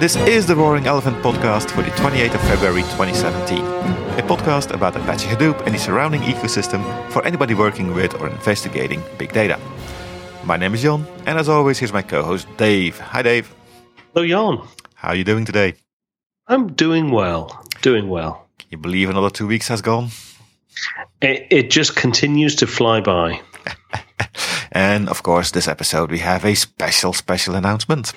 This is the Roaring Elephant podcast for the 28th of February 2017. A podcast about Apache Hadoop and the surrounding ecosystem for anybody working with or investigating big data. My name is Jhon, and as always, here's my co-host Dave. Hi, Dave. Hello, Jhon. How are you doing today? I'm doing well. Doing well. Can you believe another two weeks has gone? It, it just continues to fly by. and of course, this episode we have a special, special announcement.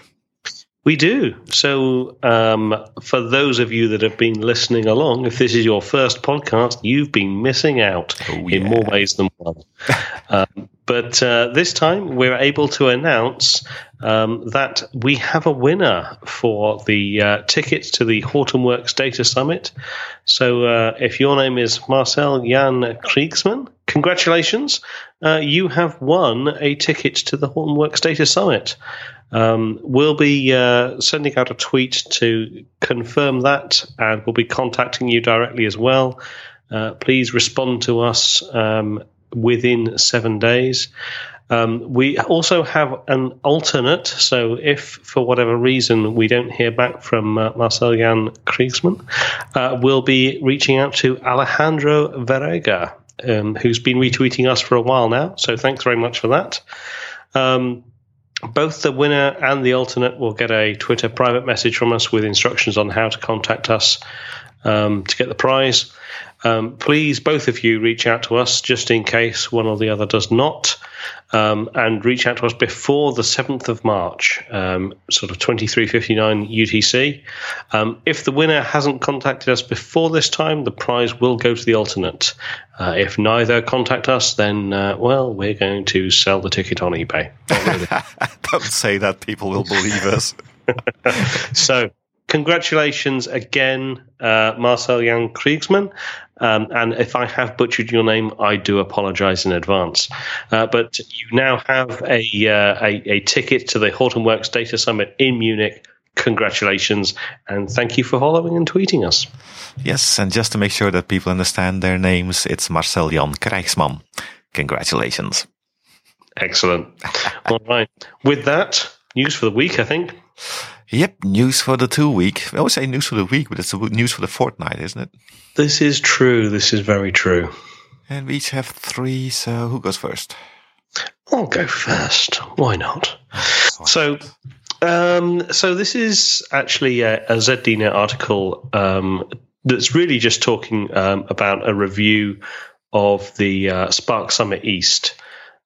We do. So, um, for those of you that have been listening along, if this is your first podcast, you've been missing out oh, yeah. in more ways than one. um, but uh, this time, we're able to announce um, that we have a winner for the uh, tickets to the Hortonworks Data Summit. So, uh, if your name is Marcel Jan Kriegsman, congratulations. Uh, you have won a ticket to the Hortonworks Data Summit. Um, we'll be uh, sending out a tweet to confirm that, and we'll be contacting you directly as well. Uh, please respond to us um, within seven days. Um, we also have an alternate, so if for whatever reason we don't hear back from uh, Marcel Jan Kriegsman, uh, we'll be reaching out to Alejandro Verega, um, who's been retweeting us for a while now. So thanks very much for that. Um, both the winner and the alternate will get a Twitter private message from us with instructions on how to contact us um, to get the prize. Um, please, both of you, reach out to us just in case one or the other does not, um, and reach out to us before the 7th of March, um, sort of 2359 UTC. Um, if the winner hasn't contacted us before this time, the prize will go to the alternate. Uh, if neither contact us, then, uh, well, we're going to sell the ticket on eBay. Don't say that, people will believe us. so, congratulations again, uh, Marcel Jan Kriegsman. Um, and if I have butchered your name, I do apologize in advance. Uh, but you now have a, uh, a, a, ticket to the Hortonworks Data Summit in Munich. Congratulations, and thank you for following and tweeting us. Yes, and just to make sure that people understand their names, it's Marcel Jan Krijgsman. Congratulations. Excellent. All right. With that, news for the week, I think. Yep, news for the two week. I always say news for the week, but it's news for the fortnight, isn't it? This is true. This is very true. And we each have three, so who goes first? I'll go first. Why not? So, um, so this is actually a, a ZDNet article um, that's really just talking um, about a review of the uh, Spark Summit East.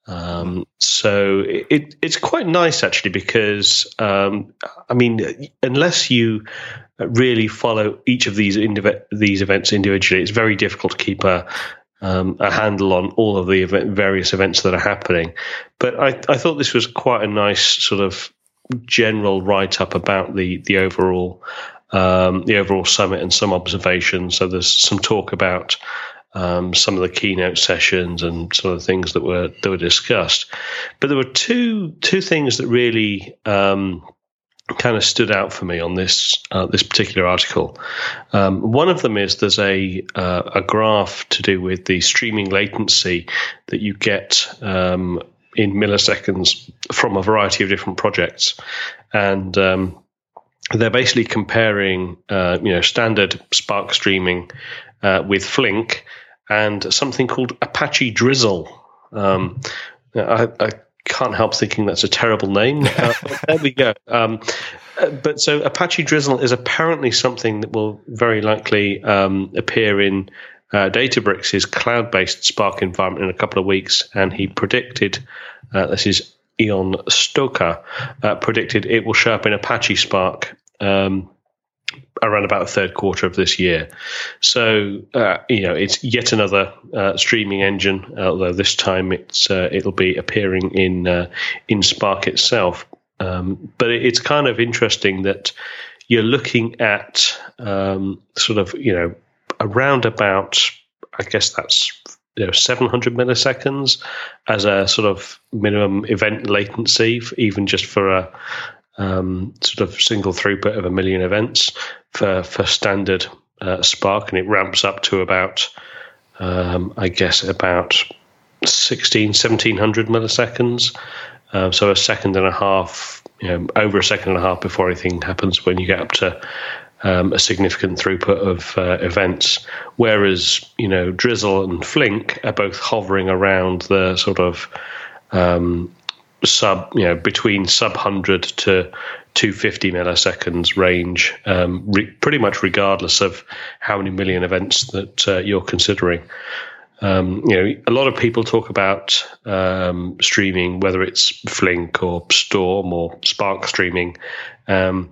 Um, so it, it's quite nice actually because um, I mean, unless you really follow each of these indiv- these events individually, it's very difficult to keep a um, a handle on all of the event, various events that are happening. But I, I thought this was quite a nice sort of general write up about the the overall um, the overall summit and some observations. So there's some talk about um, some of the keynote sessions and some of the things that were that were discussed. But there were two two things that really um, kind of stood out for me on this uh, this particular article. Um, one of them is there's a uh, a graph to do with the streaming latency that you get um, in milliseconds from a variety of different projects, and um, they're basically comparing uh, you know standard Spark streaming uh, with Flink and something called Apache Drizzle. Um, I, I, can't help thinking that's a terrible name. Uh, there we go. Um, uh, but so Apache Drizzle is apparently something that will very likely um, appear in uh, Databricks' cloud-based Spark environment in a couple of weeks, and he predicted uh, this is Ion Stoica, uh, predicted it will show up in Apache Spark um, around about the third quarter of this year. So uh, you know, it's yet another uh, streaming engine, although this time it's uh, it'll be appearing in uh, in Spark itself. Um, but it's kind of interesting that you're looking at um, sort of you know around about I guess that's you know 700 milliseconds as a sort of minimum event latency, even just for a um, sort of single throughput of a million events for for standard uh, Spark, and it ramps up to about, um, I guess, about 16, 1700 milliseconds. Uh, so a second and a half you know, over a second and a half before anything happens when you get up to um, a significant throughput of uh, events. Whereas, you know, Drizzle and Flink are both hovering around the sort of um, sub, you know, between sub 100 to 250 milliseconds range, um, re- pretty much regardless of how many million events that uh, you're considering. Um, you know, a lot of people talk about um, streaming, whether it's Flink or Storm or Spark streaming. Um,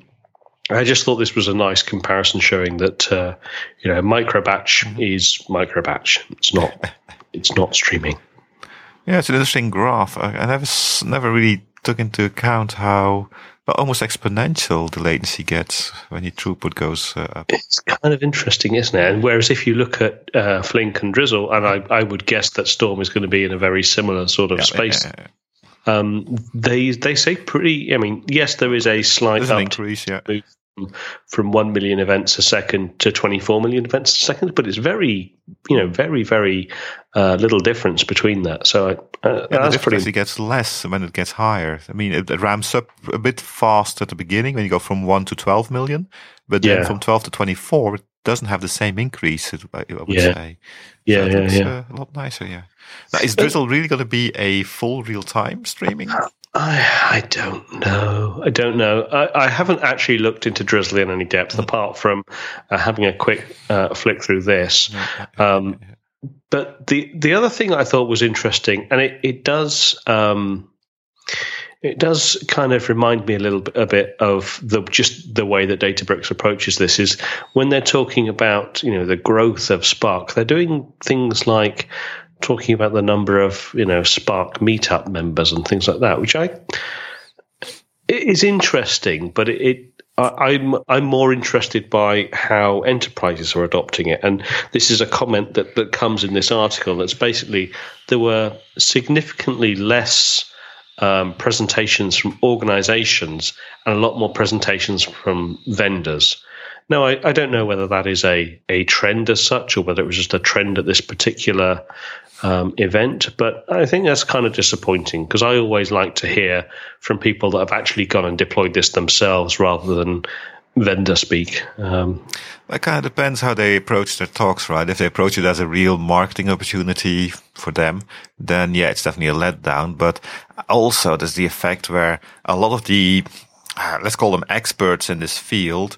I just thought this was a nice comparison showing that uh, you know micro batch is micro batch. It's not it's not streaming. Yeah, it's an interesting graph. I, I never never really took into account how well, almost exponential the latency gets when your throughput goes uh, up. It's kind of interesting, isn't it? And whereas if you look at uh, Flink and Drizzle, and I, I would guess that Storm is going to be in a very similar sort of yeah, space. Yeah, yeah. Um, they they say pretty. I mean, yes, there is a slight increase, yeah. From one million events a second to twenty four million events a second, but it's very, you know, very very uh, little difference between that. So uh, yeah, that's pretty. It gets less when it gets higher. I mean, it, it, ramps up a bit fast at the beginning when you go from one to twelve million, but then yeah. from twelve to twenty four, it doesn't have the same increase. I would yeah. say. Yeah, so yeah, yeah. Uh, a lot nicer. Yeah. Now, is Drizzle really going to be a full real time streaming? I, I don't know. I don't know. I, I, haven't actually looked into Drizzle in any depth, apart from uh, having a quick uh, flick through this. Um, but the the other thing I thought was interesting, and it it does um, it does kind of remind me a little bit, a bit of the just the way that Databricks approaches this is when they're talking about you know the growth of Spark, they're doing things like talking about the number of you know Spark meetup members and things like that, which I it is interesting, but it, it I'm I'm more interested by how enterprises are adopting it, and this is a comment that that comes in this article. That's basically there were significantly less um, presentations from organisations and a lot more presentations from vendors. Now, I, I, don't know whether that is a, a trend as such or whether it was just a trend at this particular um, event. But I think that's kind of disappointing because I always like to hear from people that have actually gone and deployed this themselves rather than vendor speak. Um, it kind of depends how they approach their talks, right? If they approach it as a real marketing opportunity for them, then yeah, it's definitely a letdown. But also there's the effect where a lot of the, let's call them experts in this field,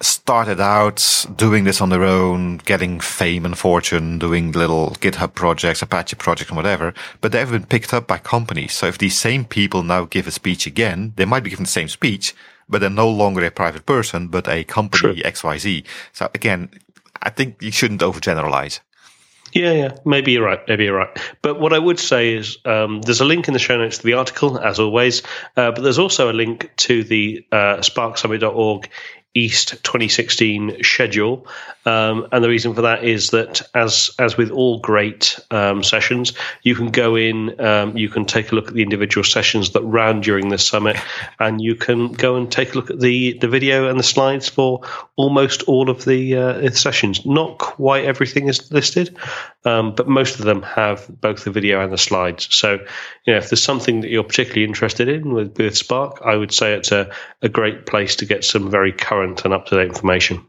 started out doing this on their own, getting fame and fortune, doing little GitHub projects, Apache projects and whatever, but they've been picked up by companies. So if these same people now give a speech again, they might be given the same speech, but they're no longer a private person, but a company XYZ. So again, I think you shouldn't overgeneralize. Yeah, yeah, maybe you're right. Maybe you're right. But what I would say is um, there's a link in the show notes to the article, as always. Uh, but there's also a link to the uh, sparksummit.org East 2016 schedule. Um, and the reason for that is that, as as with all great um, sessions, you can go in, um, you can take a look at the individual sessions that ran during the summit, and you can go and take a look at the, the video and the slides for almost all of the uh, sessions. Not quite everything is listed, um, but most of them have both the video and the slides. So, you know, if there's something that you're particularly interested in with, with Spark, I would say it's a, a great place to get some very current and up to date information.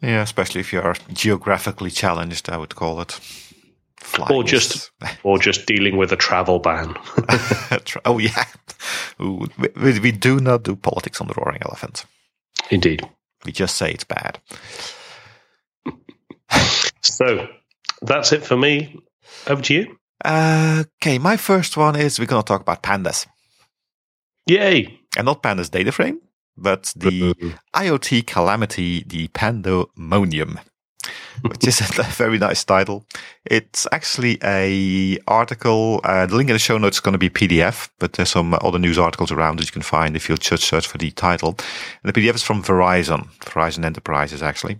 Yeah, especially if you are geographically challenged, I would call it. Flying or just, or just dealing with a travel ban. oh yeah, we, we do not do politics on the Roaring Elephant. Indeed, we just say it's bad. so that's it for me. Over to you. Uh, okay, my first one is we're going to talk about pandas. Yay! And not pandas data frame, but the IoT calamity, the pandemonium, which is a very nice title. It's actually a article. Uh, the link in the show notes is going to be PDF, but there's some other news articles around that you can find if you just search for the title. And the PDF is from Verizon, Verizon Enterprises actually.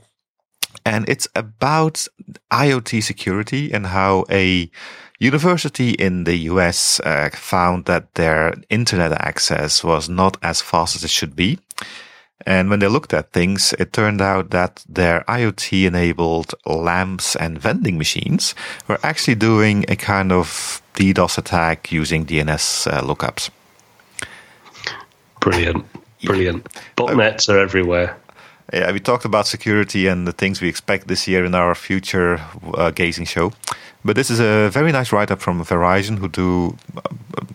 And it's about IoT security and how a university in the US uh, found that their internet access was not as fast as it should be. And when they looked at things, it turned out that their IoT enabled lamps and vending machines were actually doing a kind of DDoS attack using DNS uh, lookups. Brilliant, brilliant. Botnets are everywhere. Yeah, we talked about security and the things we expect this year in our future uh, gazing show. But this is a very nice write up from Verizon, who do uh,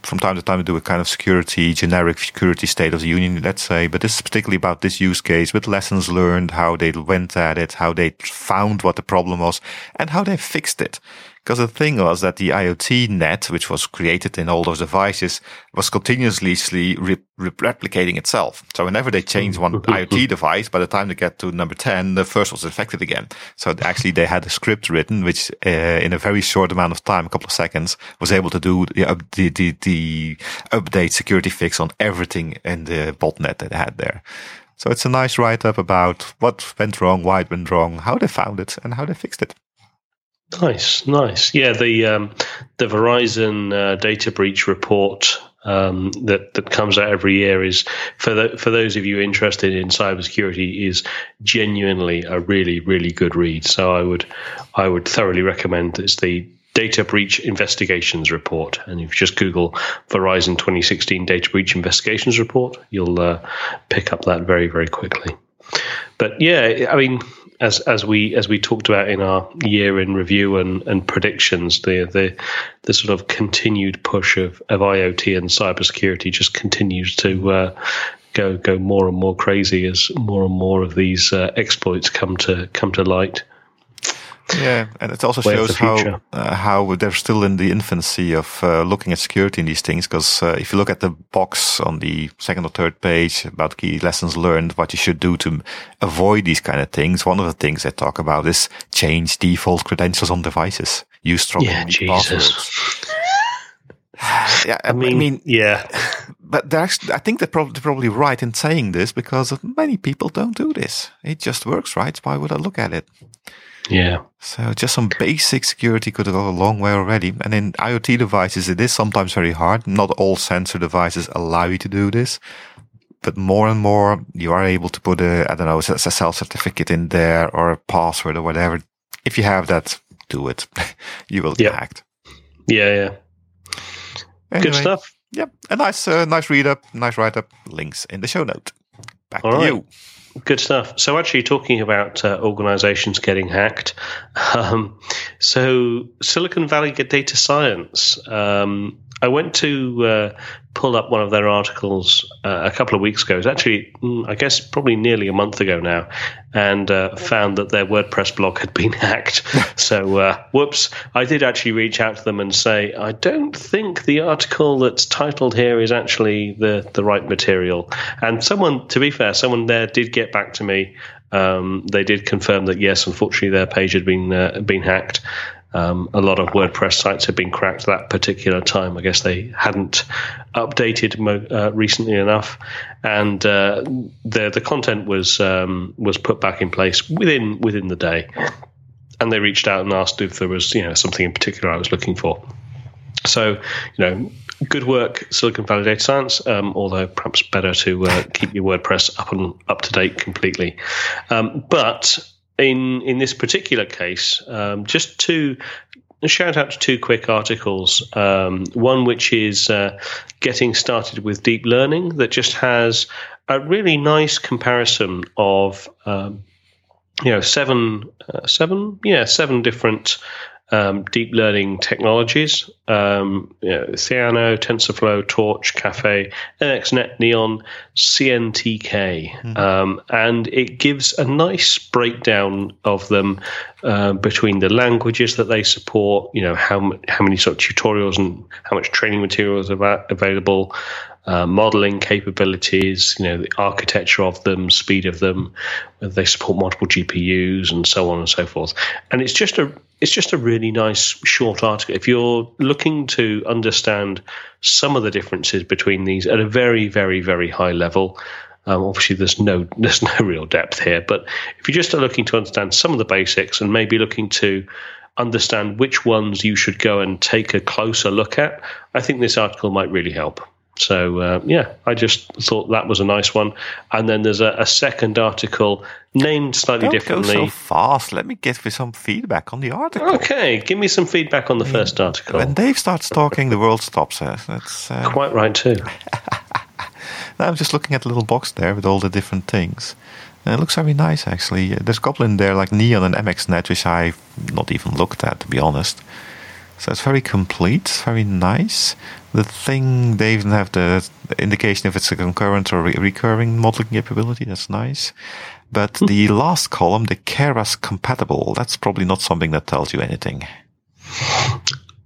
from time to time do a kind of security, generic security state of the union, let's say. But this is particularly about this use case with lessons learned, how they went at it, how they found what the problem was, and how they fixed it. Because the thing was that the IoT net, which was created in all those devices, was continuously re- re- replicating itself. So whenever they change one IoT device, by the time they get to number 10, the first was infected again. So actually they had a script written, which uh, in a very short amount of time, a couple of seconds, was able to do the, the, the, the update security fix on everything in the botnet that they had there. So it's a nice write up about what went wrong, why it went wrong, how they found it, and how they fixed it. Nice, nice. Yeah, the um, the Verizon uh, data breach report um, that that comes out every year is for the, for those of you interested in cybersecurity is genuinely a really really good read. So I would I would thoroughly recommend it's the Data Breach Investigations Report, and if you just Google Verizon 2016 Data Breach Investigations Report, you'll uh, pick up that very very quickly. But yeah, I mean as as we as we talked about in our year in review and, and predictions, the the the sort of continued push of, of IoT and cybersecurity just continues to uh, go go more and more crazy as more and more of these uh, exploits come to come to light. Yeah, and it also shows how uh, how they're still in the infancy of uh, looking at security in these things. Because uh, if you look at the box on the second or third page about key lessons learned, what you should do to avoid these kind of things, one of the things they talk about is change default credentials on devices. Use strong yeah, passwords. yeah, I mean, I mean, yeah, but they're actually, I think they're probably, they're probably right in saying this because many people don't do this. It just works, right? Why would I look at it? Yeah. So just some basic security could go a long way already. And in IoT devices, it is sometimes very hard. Not all sensor devices allow you to do this. But more and more, you are able to put a, I don't know, a SSL certificate in there or a password or whatever. If you have that, do it. you will get hacked. Yeah, yeah. Anyway, Good stuff. Yep. A nice, uh, nice read up, nice write up. Links in the show note. Back all to right. you. Good stuff. So, actually, talking about uh, organizations getting hacked, um, so Silicon Valley Data Science um, I went to uh, pull up one of their articles uh, a couple of weeks ago. It's actually, mm, I guess, probably nearly a month ago now, and uh, found that their WordPress blog had been hacked. so, uh, whoops! I did actually reach out to them and say, I don't think the article that's titled here is actually the the right material. And someone, to be fair, someone there did get back to me. Um, they did confirm that yes, unfortunately, their page had been uh, been hacked. Um, a lot of WordPress sites had been cracked that particular time. I guess they hadn't updated mo- uh, recently enough, and uh, the the content was um, was put back in place within within the day. And they reached out and asked if there was you know something in particular I was looking for. So you know, good work, Silicon Valley Data Science. Um, although perhaps better to uh, keep your WordPress up and up to date completely. Um, but in in this particular case, um, just to shout out to two quick articles. Um, one which is uh, getting started with deep learning that just has a really nice comparison of um, you know seven uh, seven yeah seven different um, deep learning technologies, um, you know, Theano, TensorFlow, Torch, Caffe, MXNet, Neon, CNTK. Mm-hmm. Um, and it gives a nice breakdown of them uh, between the languages that they support, you know, how, how many sort of tutorials and how much training materials are available, uh, modeling capabilities, you know, the architecture of them, speed of them, whether they support multiple GPUs and so on and so forth. And it's just a it's just a really nice short article. If you're looking to understand some of the differences between these at a very, very, very high level, um, obviously there's no there's no real depth here. But if you're just looking to understand some of the basics and maybe looking to understand which ones you should go and take a closer look at, I think this article might really help. So uh, yeah, I just thought that was a nice one. And then there's a, a second article named slightly Don't differently. Go so fast. Let me get with some feedback on the article. Okay, give me some feedback on the first article. When Dave starts talking, the world stops. Uh, that's uh... quite right too. Now I'm just looking at the little box there with all the different things. And it looks very nice, actually. There's a couple in there like Neon and MXNet, which I've not even looked at, to be honest. So it's very complete, very nice. The thing, they even have the indication if it's a concurrent or re- recurring modeling capability. That's nice. But hmm. the last column, the Keras compatible, that's probably not something that tells you anything.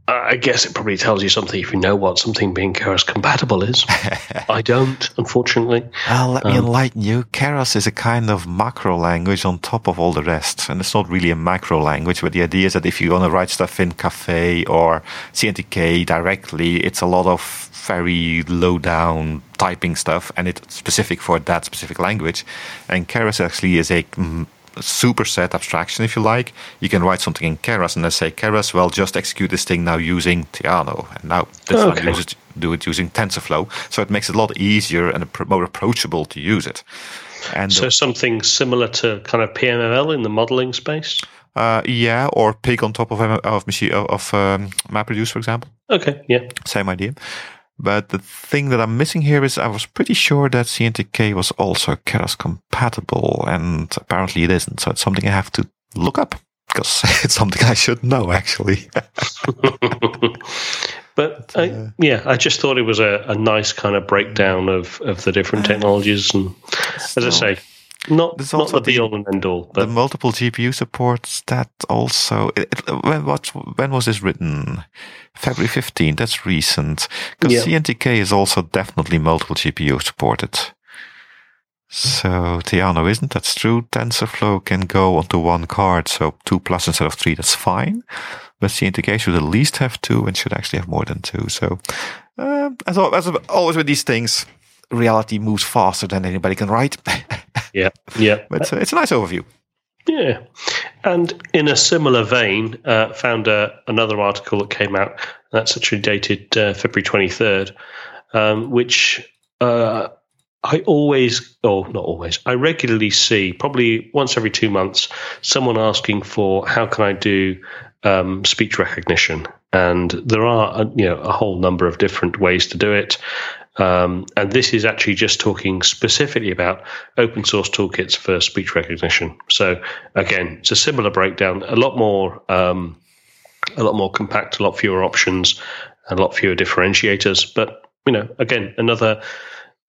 I guess it probably tells you something if you know what something being Keras compatible is. I don't, unfortunately. Well, let me um, enlighten you. Keras is a kind of macro language on top of all the rest. And it's not really a macro language, but the idea is that if you want to write stuff in Caffe or CNTK directly, it's a lot of very low down typing stuff and it's specific for that specific language. And Keras actually is a mm, superset abstraction, if you like. You can write something in Keras and then say, Keras, well, just execute this thing now using Theano. And now this okay. time use it, do it using TensorFlow. So it makes it a lot easier and more approachable to use it. And so something similar to kind of PMML in the modeling space? Uh, yeah, or Pig on top of of machine of um, MapReduce, for example. Okay, yeah, same idea. But the thing that I'm missing here is I was pretty sure that CNTK was also Keras compatible, and apparently it isn't. So it's something I have to look up because it's something I should know actually. but I, uh, yeah, I just thought it was a, a nice kind of breakdown of, of the different uh, technologies, and as I say, not, There's not the be all and end all. But. The multiple GPU supports that also. It, it, when, what, when was this written? February 15th. That's recent. Because yeah. CNTK is also definitely multiple GPU supported. So Theano isn't. That's true. TensorFlow can go onto one card, so two plus instead of three. That's fine. But CNTK should at least have two and should actually have more than two. So, uh, as, as always with these things, reality moves faster than anybody can write. yeah, yeah. But it's a, it's a nice overview. Yeah. And in a similar vein, uh, found uh, another article that came out that's actually dated uh, February 23rd, um, which uh, I always, or not always, I regularly see, probably once every two months, someone asking for how can I do um, speech recognition. And there are, a, you know, a whole number of different ways to do it. Um, and this is actually just talking specifically about open source toolkits for speech recognition. So again, it's a similar breakdown, a lot more, um, a lot more compact, a lot fewer options, a lot fewer differentiators. But you know, again, another.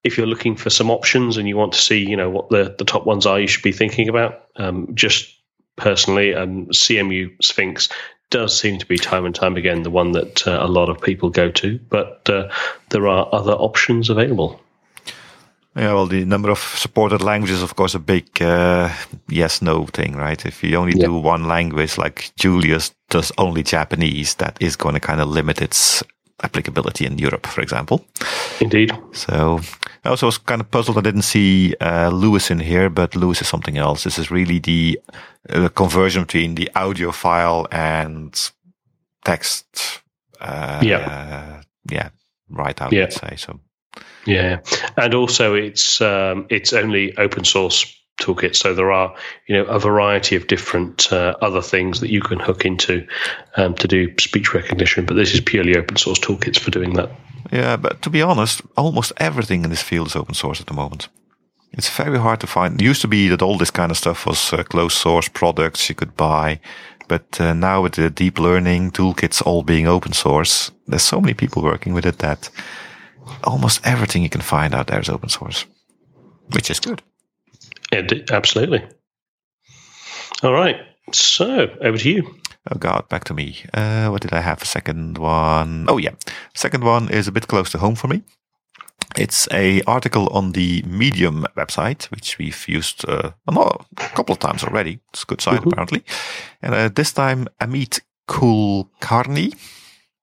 If you're looking for some options and you want to see, you know, what the, the top ones are, you should be thinking about. Um, just personally, um, CMU Sphinx does seem to be time and time again the one that uh, a lot of people go to, but uh, there are other options available. Yeah, well, the number of supported languages, of course, a big uh, yes no thing, right? If you only yeah. do one language, like Julius does only Japanese, that is going to kind of limit its applicability in Europe, for example. Indeed. So I also was kind of puzzled I didn't see uh, LUIS in here, but LUIS is something else. This is really the uh, conversion between the audio file and text. Uh, yeah. yeah. Right out, yeah. say. So. Yeah. And also it's, um, it's only open source toolkit. So there are, you know, a variety of different uh, other things that you can hook into um, to do speech recognition. But this is purely open source toolkits for doing that. Yeah, but to be honest, almost everything in this field is open source at the moment. It's very hard to find. It used to be that all this kind of stuff was uh, closed source products you could buy. But uh, now with the deep learning toolkits all being open source, there's so many people working with it that almost everything you can find out there is open source, which is good. And absolutely. All right. So over to you. Oh God, back to me. Uh, what did I have? A second one. Oh yeah, second one is a bit close to home for me. It's a article on the Medium website, which we've used uh, a couple of times already. It's a good site mm-hmm. apparently. And uh, this time, Amit Kulkarni,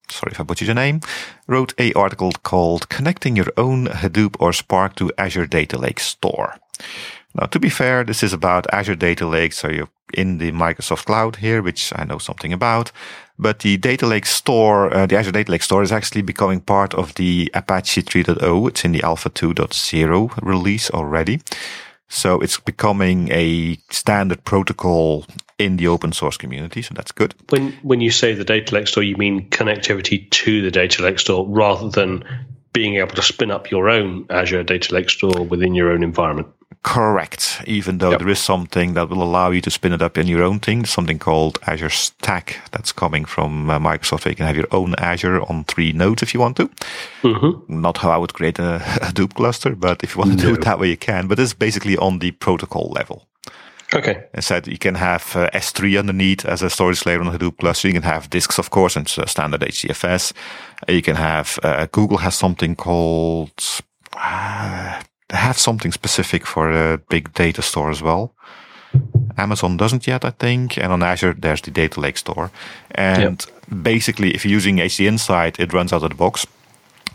sorry if I butchered your name, wrote a article called "Connecting Your Own Hadoop or Spark to Azure Data Lake Store." Now, to be fair, this is about Azure Data Lake, so you're in the Microsoft Cloud here, which I know something about. But the Data Lake Store, uh, the Azure Data Lake Store is actually becoming part of the Apache 3.0. It's in the Alpha 2.0 release already. So it's becoming a standard protocol in the open source community. So that's good. When when you say the data lake store, you mean connectivity to the data lake store rather than being able to spin up your own Azure Data Lake Store within your own environment. Correct. Even though yep. there is something that will allow you to spin it up in your own thing, something called Azure Stack that's coming from uh, Microsoft. You can have your own Azure on three nodes if you want to. Mm-hmm. Not how I would create a, Hadoop cluster, but if you want to no. do it that way, you can. But it's basically on the protocol level. Okay. Instead, you can have uh, S3 underneath as a storage layer on Hadoop cluster. You can have disks, of course, and standard HDFS. You can have, uh, Google has something called, uh, have something specific for a big data store as well. Amazon doesn't yet, I think. And on Azure, there's the data lake store. And yep. basically, if you're using HDInsight, it runs out of the box.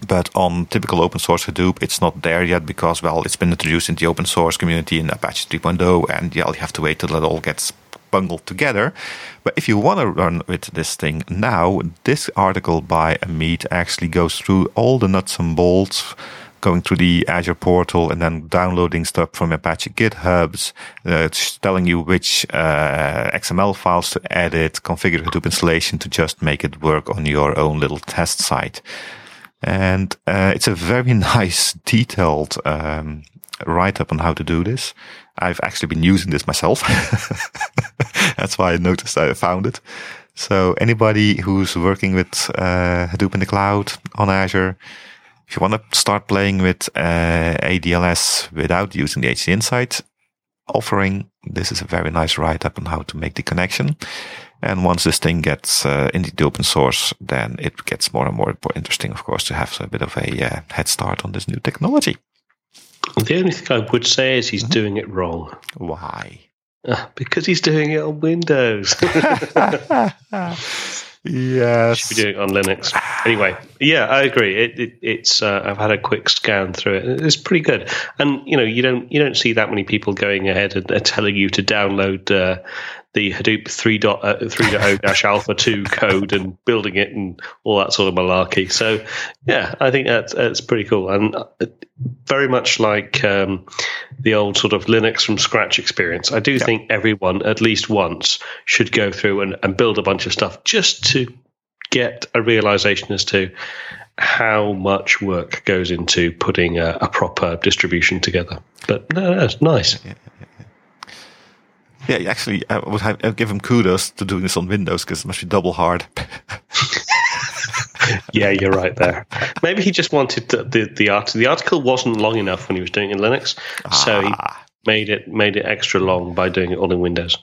But on typical open source Hadoop, it's not there yet because, well, it's been introduced in the open source community in Apache 3.0, and yeah, you have to wait till it all gets bungled together. But if you want to run with this thing now, this article by Amit actually goes through all the nuts and bolts going through the Azure portal and then downloading stuff from Apache GitHubs, uh, telling you which uh, XML files to edit, configure Hadoop installation to just make it work on your own little test site. And uh, it's a very nice, detailed um, write up on how to do this. I've actually been using this myself. That's why I noticed I found it. So anybody who's working with uh, Hadoop in the cloud on Azure, if you want to start playing with uh, ADLS without using the HDInsight offering, this is a very nice write up on how to make the connection. And once this thing gets uh, into the open source, then it gets more and more interesting, of course, to have a bit of a uh, head start on this new technology. The only thing I would say is he's mm-hmm. doing it wrong. Why? Uh, because he's doing it on Windows. yes. Should be doing on Linux. Anyway, yeah, I agree. It, it, it's uh, I've had a quick scan through it. It's pretty good, and you know you don't you don't see that many people going ahead and uh, telling you to download uh, the Hadoop 3.0 dash alpha 2 code and building it and all that sort of malarkey. So, yeah, I think that's, that's pretty cool. And uh, very much like um, the old sort of Linux from scratch experience, I do yep. think everyone at least once should go through and, and build a bunch of stuff just to get a realization as to how much work goes into putting a, a proper distribution together. But no, that's nice. Yeah, actually, I would have, I'd give him kudos to doing this on Windows because it must be double hard. yeah, you're right there. Maybe he just wanted the the, the, art, the article wasn't long enough when he was doing it in Linux, ah. so he ah. made it made it extra long by doing it all in Windows.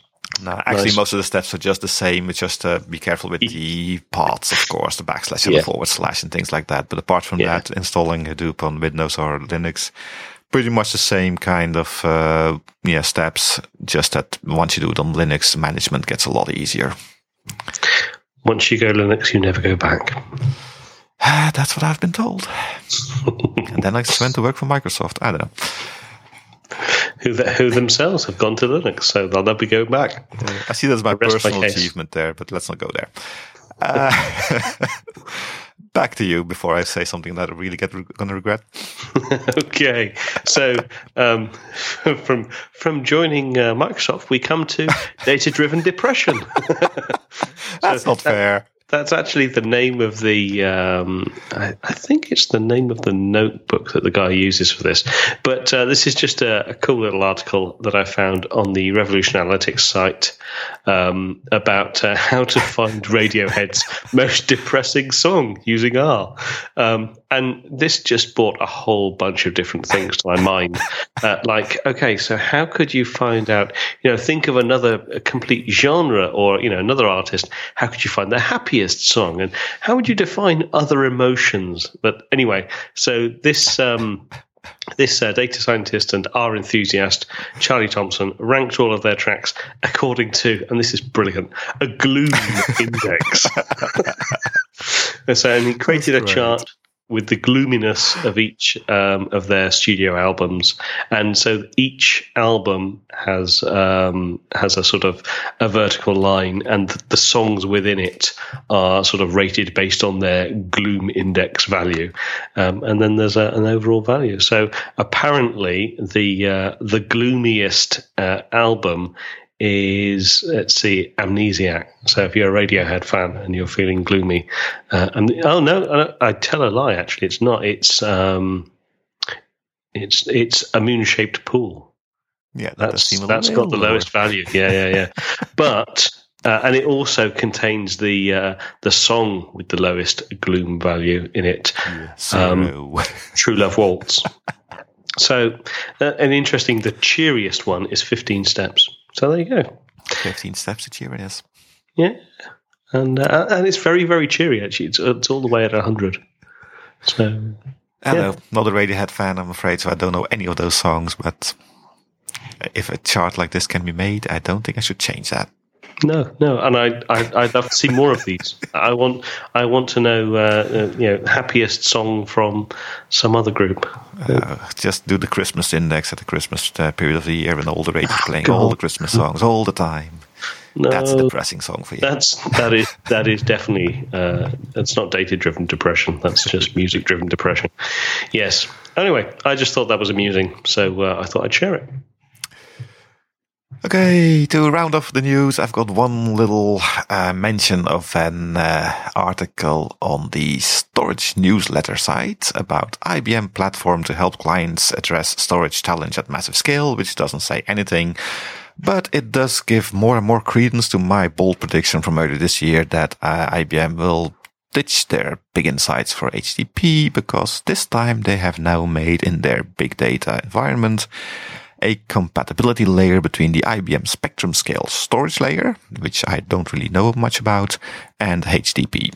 No, actually, nice. most of the steps are just the same. It's just uh, be careful with the paths, of course, the backslash and yeah. the forward slash and things like that. But apart from yeah. that, installing Hadoop on Windows or Linux pretty much the same kind of uh, yeah steps. Just that once you do it on Linux, management gets a lot easier. Once you go Linux, you never go back. That's what I've been told. and then I just went to work for Microsoft. I don't know. Who, who themselves have gone to Linux, so they'll never go back. I see that's my personal my achievement there, but let's not go there. Uh, back to you before I say something that I really get re- going to regret. okay, so um, from from joining uh, Microsoft, we come to data-driven depression. That's so not fair. That's actually the name of the. Um, I, I, think it's the name of the notebook that the guy uses for this. But uh, this is just a, a, cool little article that I found on the Revolution Analytics site um, about uh, how to find Radiohead's most depressing song using R. Um, and this just brought a whole bunch of different things to my mind. Uh, like, okay, so how could you find out? You know, think of another complete genre or you know another artist. How could you find the happiest song, and how would you define other emotions? But anyway, so this. Um, this uh, data scientist and R enthusiast, Charlie Thompson, ranked all of their tracks according to, and this is brilliant, a gloom index. so, and he created a chart with the gloominess of each um, of their studio albums, and so each album has um, has a sort of a vertical line, and the songs within it are sort of rated based on their gloom index value, um, and then there's a, an overall value. So apparently, the uh, the gloomiest uh, album is let's see, Amnesiac. So if you're a Radiohead fan and you're feeling gloomy, uh, and oh no, I, I, tell a lie. Actually, it's not. It's um, it's it's a moon shaped pool. Yeah, that that's that's got the lowest value. Yeah, yeah, yeah. but uh, and it also contains the uh, the song with the lowest gloom value in it, um, "True Love Waltz." so, uh, an interesting, the cheeriest one is "15 Steps." So there you go. Fifteen steps of cheeriness. Yeah, and uh, and it's very very cheery. Actually, it's it's all the way at hundred. So. I yeah. not a Radiohead fan, I'm afraid, so I don't know any of those songs. But if a chart like this can be made, I don't think I should change that. No, no, and I, I would love to see more of these. I want I want to know, uh, uh, you know, happiest song from some other group. Uh, just do the Christmas index at the Christmas uh, period of the year, and all the radio oh, playing God. all the Christmas songs all the time. No, that's a depressing song for you. That's that is that is definitely uh, that's not data driven depression. That's just music driven depression. Yes. Anyway, I just thought that was amusing, so uh, I thought I'd share it. Okay, to round off the news, I've got one little uh, mention of an uh, article on the storage newsletter site about IBM platform to help clients address storage challenge at massive scale, which doesn't say anything, but it does give more and more credence to my bold prediction from earlier this year that uh, IBM will ditch their BigInsights for HDP because this time they have now made in their big data environment a compatibility layer between the IBM Spectrum Scale storage layer, which I don't really know much about, and HDP.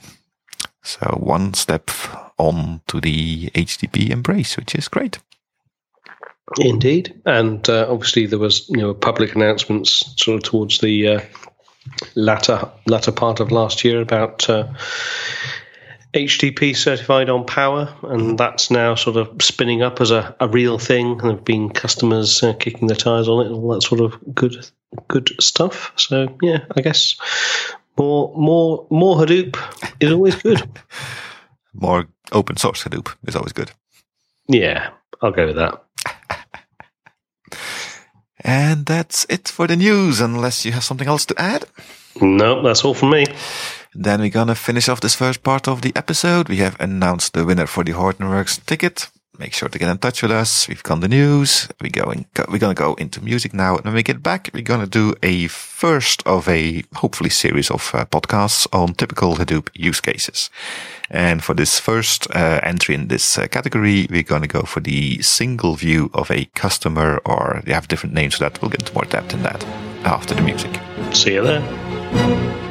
So one step on to the HDP embrace, which is great. Indeed, and uh, obviously there was you know public announcements sort of towards the uh, latter latter part of last year about uh, HDP certified on Power, and that's now sort of spinning up as a, a real thing. And there have been customers uh, kicking their tires on it, and all that sort of good good stuff. So yeah, I guess more more more Hadoop is always good. more open source Hadoop is always good. Yeah, I'll go with that. and that's it for the news, unless you have something else to add. No, that's all from me. Then we're gonna finish off this first part of the episode. We have announced the winner for the Hortonworks ticket. Make sure to get in touch with us. We've got the news. We're going, we're gonna go into music now. And when we get back, we're gonna do a first of a hopefully series of uh, podcasts on typical Hadoop use cases. And for this first uh, entry in this uh, category, we're going to go for the single view of a customer, or they have different names for that. We'll get into more depth in that after the music. See you there.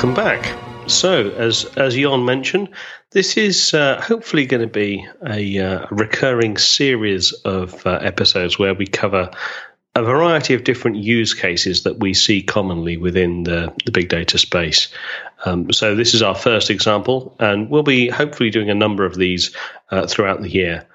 Welcome back. So, as as Jhon mentioned, this is uh, hopefully going to be a, uh, recurring series of uh, episodes where we cover a variety of different use cases that we see commonly within the, the big data space. Um, so, this is our first example, and we'll be hopefully doing a number of these uh, throughout the year.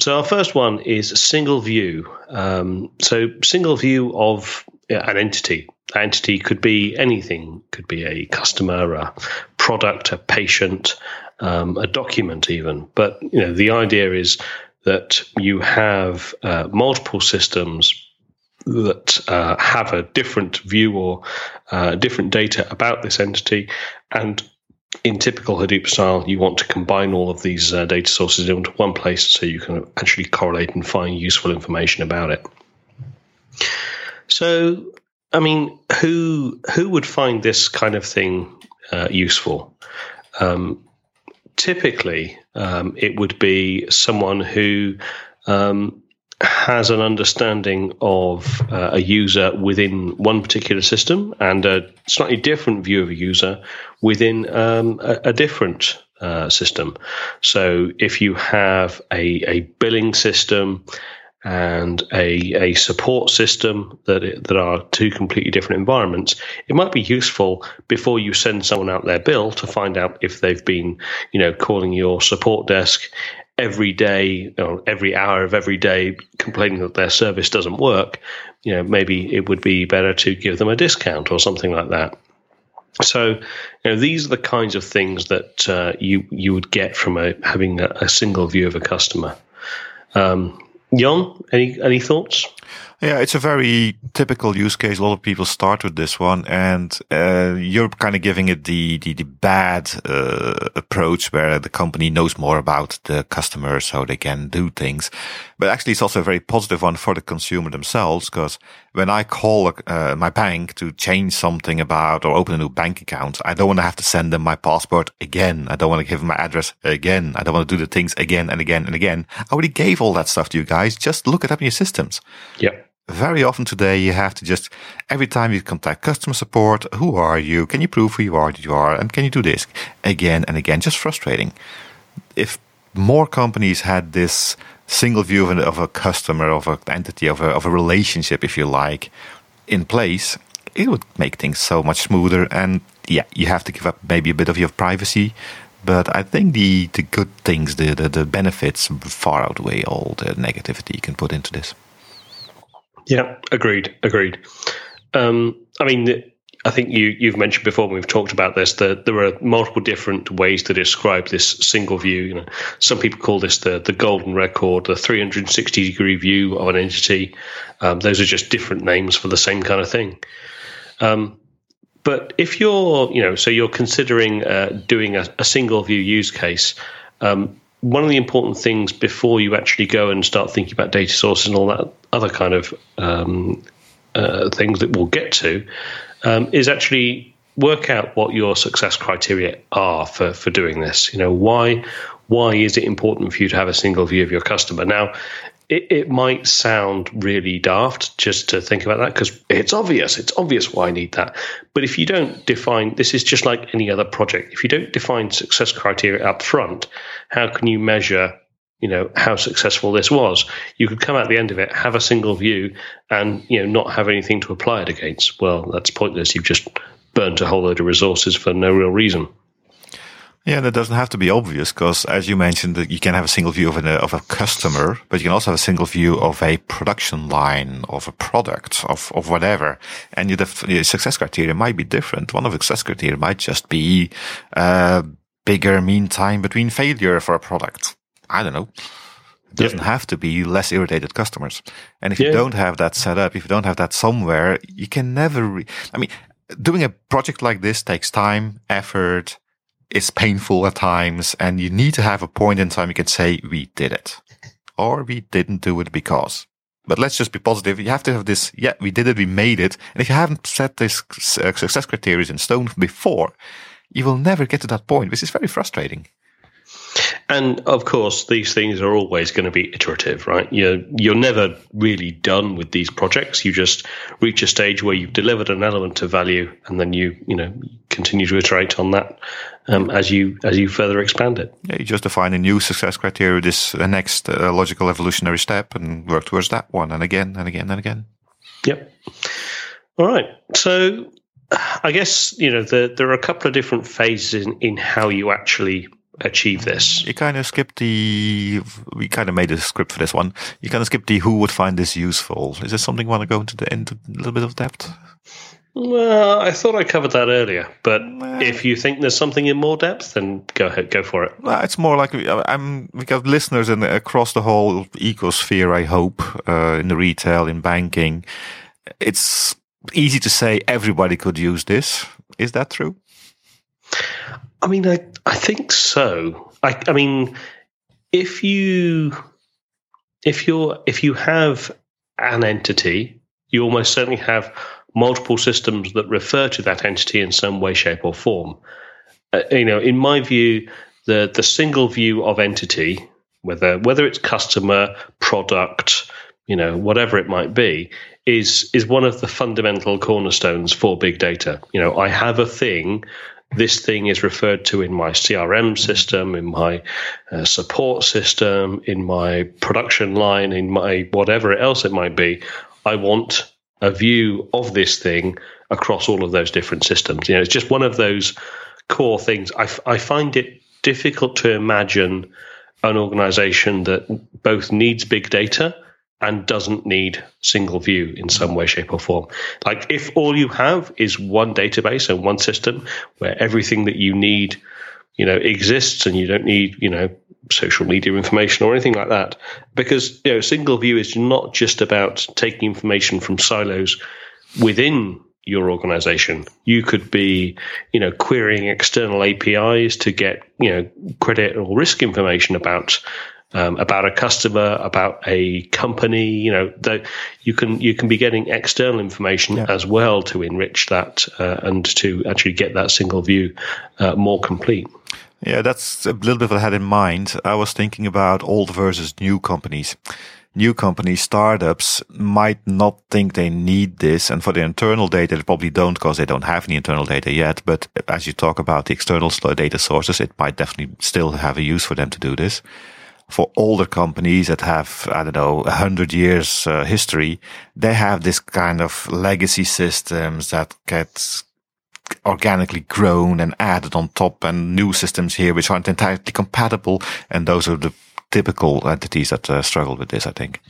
So, our first one is single view. Um, so, single view of an entity. Entity could be anything. Could be a customer a product a patient um, a document even. But you know the idea is that you have uh, multiple systems that uh, have a different view or uh, different data about this entity. And in typical Hadoop style, you want to combine all of these uh, data sources into one place so you can actually correlate and find useful information about it. So I mean, who who would find this kind of thing uh, useful? Um, typically, um, it would be someone who um, has an understanding of uh, a user within one particular system and a slightly different view of a user within um, a, a, different uh, system. So, if you have a, a billing system and a, a support system that that are two completely different environments, it might be useful before you send someone out their bill to find out if they've been, you know, calling your support desk every day or every hour of every day complaining that their service doesn't work. you know, maybe it would be better to give them a discount or something like that. So, you know, these are the kinds of things that uh, you you would get from a, having a, a, single view of a customer. Um, Jhon, any any thoughts? Yeah, it's a very typical use case. A lot of people start with this one, and uh, you're kind of giving it the the, the bad uh, approach, where the company knows more about the customer, so they can do things. But actually, it's also a very positive one for the consumer themselves, because when I call uh, my bank to change something about or open a new bank account, I don't want to have to send them my passport again. I don't want to give them my address again. I don't want to do the things again and again and again. I already gave all that stuff to you guys. Just look it up in your systems. Yeah very often today you have to just every time you contact customer support who are you can you prove who you are you are and can you do this again and again just frustrating if more companies had this single view of, an, of a customer of an entity of a, of a relationship if you like in place it would make things so much smoother and yeah you have to give up maybe a bit of your privacy but I think the, the good things, the, the, the benefits far outweigh all the negativity you can put into this. Yeah, agreed, agreed. Um, I mean, I think you you've mentioned before when we've talked about this that there are multiple different ways to describe this single view. You know, some people call this the the golden record, the 360 degree view of an entity. Um, those are just different names for the same kind of thing. Um, but if you're, you know, so you're considering uh, doing a, a, single view use case, um, one of the important things before you actually go and start thinking about data sources and all that other kind of um, uh, things that we'll get to um, is actually work out what your success criteria are for for doing this. You know why why is it important for you to have a single view of your customer? Now, it, it might sound really daft just to think about that because it's obvious. It's obvious why I need that. But if you don't define, this is just like any other project. If you don't define success criteria up front, how can you measure you know how successful this was you could come out the end of it have a single view and you know not have anything to apply it against well that's pointless you've just burnt a whole load of resources for no real reason yeah, that doesn't have to be obvious because, as you mentioned, you can have a single view of, a of a customer, but you can also have a single view of a production line, of a product, of, of whatever. And your, your success criteria might be different. One of the success criteria might just be uh, bigger mean time between failure for a product. I don't know. It doesn't yeah. have to be less irritated customers. And if yeah. you don't have that set up, if you don't have that somewhere, you can never. Re- I mean, doing a project like this takes time, effort is painful at times and you need to have a point in time you can say we did it or we didn't do it because but let's just be positive you have to have this yeah we did it we made it and if you haven't set this uh, success criteria in stone before you will never get to that point which is very frustrating and of course, these things are always going to be iterative, right? You're you're never really done with these projects. You just reach a stage where you've delivered an element of value, and then you you know continue to iterate on that um, as you as you further expand it. Yeah, you just define a new success criteria, this uh, next uh, logical evolutionary step, and work towards that one, and again and again and again. Yep. All right. So I guess you know the, there are a couple of different phases in, in how you actually achieve this. You kind of skipped the. We kind of made a script for this one. You kind of skipped the who would find this useful. Is there something you want to go into the into a little bit of depth? Well, I thought I covered that earlier, but if you think there's something in more depth, then go ahead, go for it. Well, it's more like I'm. We got listeners in, across the whole ecosphere. I hope uh, in the retail, in banking, it's easy to say everybody could use this. Is that true? I mean, I I think so. I I mean, if you if you're if you have an entity, you almost certainly have multiple systems that refer to that entity in some way, shape, or form. Uh, you know, in my view, the the single view of entity, whether whether it's customer, product, you know, whatever it might be, is is one of the fundamental cornerstones for big data. You know, I have a thing this thing is referred to in my CRM system, in my uh, support system, in my production line, in my whatever else it might be. I want a view of this thing across all of those different systems. You know, it's just one of those core things. I, f- I find it difficult to imagine an organization that both needs big data and doesn't need single view in some way, shape, or form. Like if all you have is one database and one system where everything that you need, you know, exists and you don't need, you know, social media information or anything like that. Because, you know, single view is not just about taking information from silos within your organization. You could be, you know, querying external APIs to get, you know, credit or risk information about um, about a customer, about a company. You know, that you can you can be getting external information yeah. as well to enrich that uh, and to actually get that single view uh, more complete. Yeah, that's a little bit what I had in mind. I was thinking about old versus new companies. New companies, startups might not think they need this. And for the internal data, they probably don't because they don't have any internal data yet. But as you talk about the external data sources, it might definitely still have a use for them to do this for older companies that have, I don't know, a hundred years uh, history, they have this kind of legacy systems that get organically grown and added on top and new systems here which aren't entirely compatible. And those are the typical entities that uh, struggle with this, I think.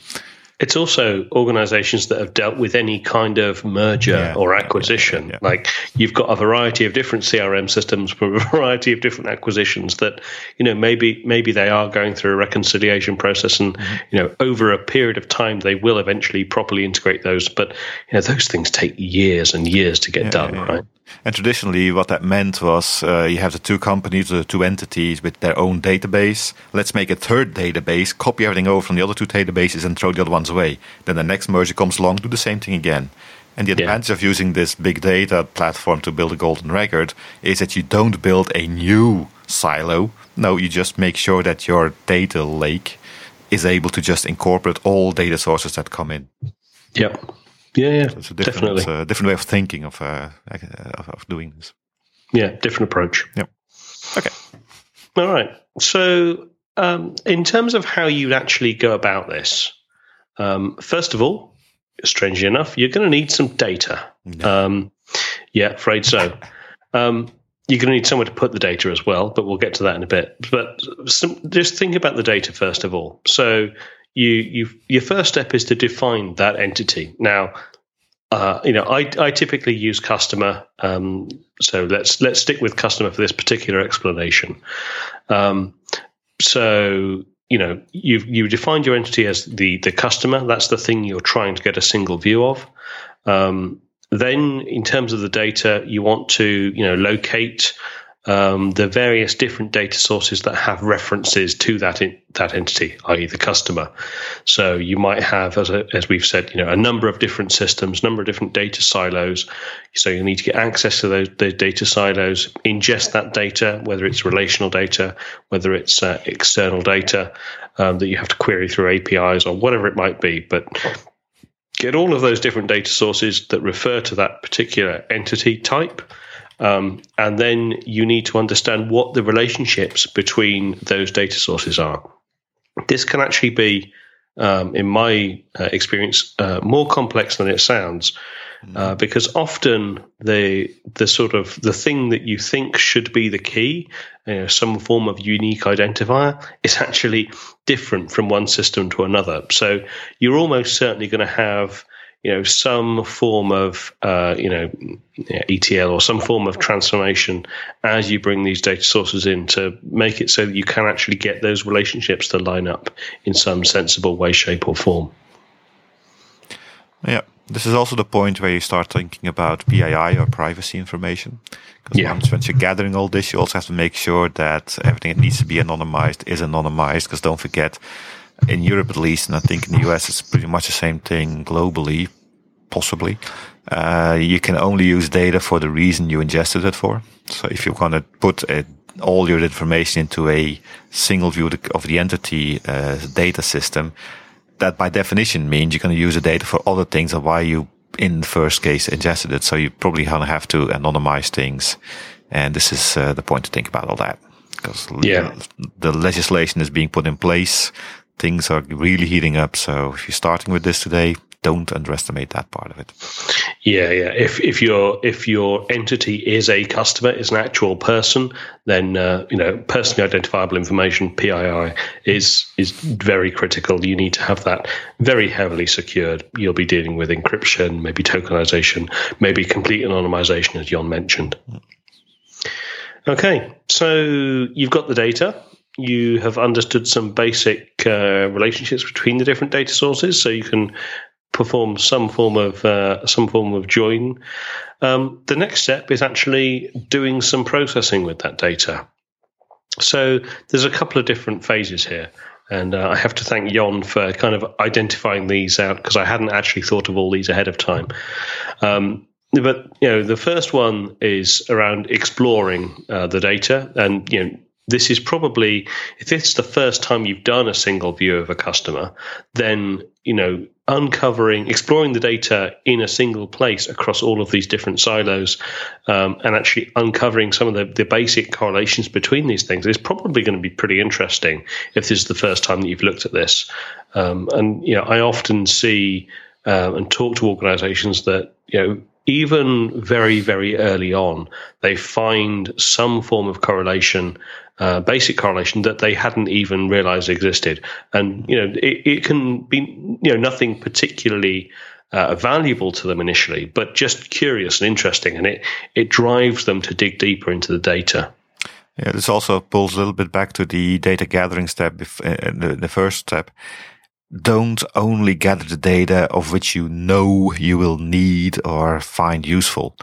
It's also organizations that have dealt with any kind of merger yeah, or acquisition. Yeah, yeah, like you've got a variety of different CRM systems for a variety of different acquisitions that, you know, maybe maybe they are going through a reconciliation process and, mm-hmm. you know, over a period of time they will eventually properly integrate those. But you know, those things take years and years to get done, right? And traditionally, what that meant was uh, you have the two companies, the two entities with their own database. Let's make a third database, copy everything over from the other two databases, and throw the other ones away. Then the next merger comes along, do the same thing again. And the advantage yeah. of using this big data platform to build a golden record is that you don't build a new silo. No, you just make sure that your data lake is able to just incorporate all data sources that come in. Yep. Yeah, yeah, so it's a different. Uh, different way of thinking of, uh, of, of doing this. Yeah, different approach. Yep. Okay. All right. So, um, in terms of how you'd actually go about this, um, first of all, strangely enough, you're going to need some data. No. Um, yeah, afraid so. Um, you're going to need somewhere to put the data as well, but we'll get to that in a bit. But some, just think about the data first of all. So you you your first step is to define that entity. Now, uh, you know, I, I typically use customer. Um, so let's let's stick with customer for this particular explanation. Um, so you know, you've you defined your entity as the the customer. That's the thing you're trying to get a single view of. Um, then, in terms of the data, you want to you know locate um, the various different data sources that have references to that in, that entity, i.e., the customer. So you might have, as a, as we've said, you know, a number of different systems, number of different data silos. So you need to get access to those, those data silos, ingest that data, whether it's relational data, whether it's uh, external data um, that you have to query through APIs or whatever it might be, but get all of those different data sources that refer to that particular entity type um, and then you need to understand what the relationships between those data sources are. This can actually be, um, in my uh, experience, uh, more complex than it sounds. Uh, mm. because often the the sort of the thing that you think should be the key, you know, some form of unique identifier, is actually different from one system to another. So you're almost certainly going to have you know some form of uh, you know ETL or some form of transformation as you bring these data sources in to make it so that you can actually get those relationships to line up in some sensible way, shape, or form. Yeah, this is also the point where you start thinking about PII or privacy information. Because yeah. once, once you're gathering all this, you also have to make sure that everything that needs to be anonymized is anonymized. Because don't forget, in Europe at least, and I think in the US it's pretty much the same thing globally, possibly. Uh, you can only use data for the reason you ingested it for. So if you want to put a, all your information into a single view of the entity uh, data system, that by definition means you're going to use the data for other things than why you, in the first case, ingested it. So you probably going to have to anonymize things. And this is uh, the point to think about all that because yeah. the legislation is being put in place things are really heating up. So if you're starting with this today, don't underestimate that part of it. Yeah, yeah. If if your if your entity is a customer, is an actual person, then uh, you know personally identifiable information (PII) is is very critical. You need to have that very heavily secured. You'll be dealing with encryption, maybe tokenization, maybe complete anonymization, as Jhon mentioned. Okay, so you've got the data you have understood some basic uh, relationships between the different data sources, so you can perform some form of uh, some form of join. Um, the next step is actually doing some processing with that data. So there's a couple of different phases here. And uh, I have to thank Jhon for kind of identifying these out because I hadn't actually thought of all these ahead of time. Um, but you know, the first one is around exploring uh, the data, and you know, this is probably if it's the first time you've done a single view of a customer, then you know uncovering, exploring the data in a single place across all of these different silos, um, and actually uncovering some of the, the basic correlations between these things is probably going to be pretty interesting if this is the first time that you've looked at this. Um, and you know, I often see um, and talk to organisations that you know even very, very early on, they find some form of correlation, uh, basic correlation that they hadn't even realized existed. And, you know, it, it can be, you know, nothing particularly uh, valuable to them initially, but just curious and interesting. And it, it drives them to dig deeper into the data. Yeah, this also pulls a little bit back to the data gathering step, uh, the, the first step don't only gather the data of which you know you will need or find useful.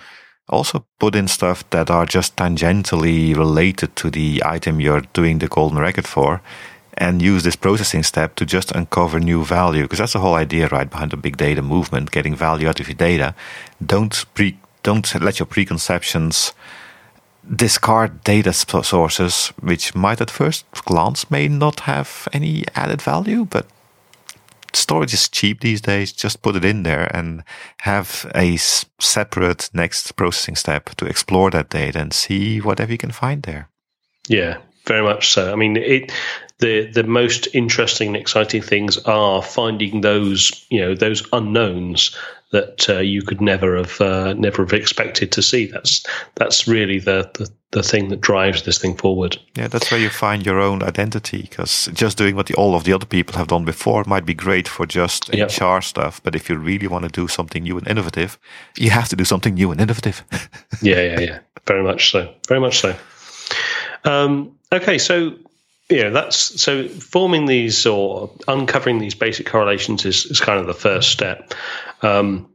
Also put in stuff that are just tangentially related to the item you're doing the golden record for and use this processing step to just uncover new value. Because that's the whole idea right behind the big data movement, getting value out of your data. Don't pre, don't let your preconceptions discard data sources which might at first glance may not have any added value, but storage is cheap these days. Just put it in there and have a separate next processing step to explore that data and see whatever you can find there. Yeah, very much so. I mean, it the the most interesting and exciting things are finding those you know those unknowns that uh, you could never have uh, never have expected to see. That's that's really the, the, the thing that drives this thing forward. Yeah, that's where you find your own identity. Because just doing what the, all of the other people have done before might be great for just yep. HR stuff, but if you really want to do something new and innovative, you have to do something new and innovative. yeah, yeah, yeah. Very much so. Very much so. Um, okay, so yeah, that's so forming these or uncovering these basic correlations is, is kind of the first step. Um,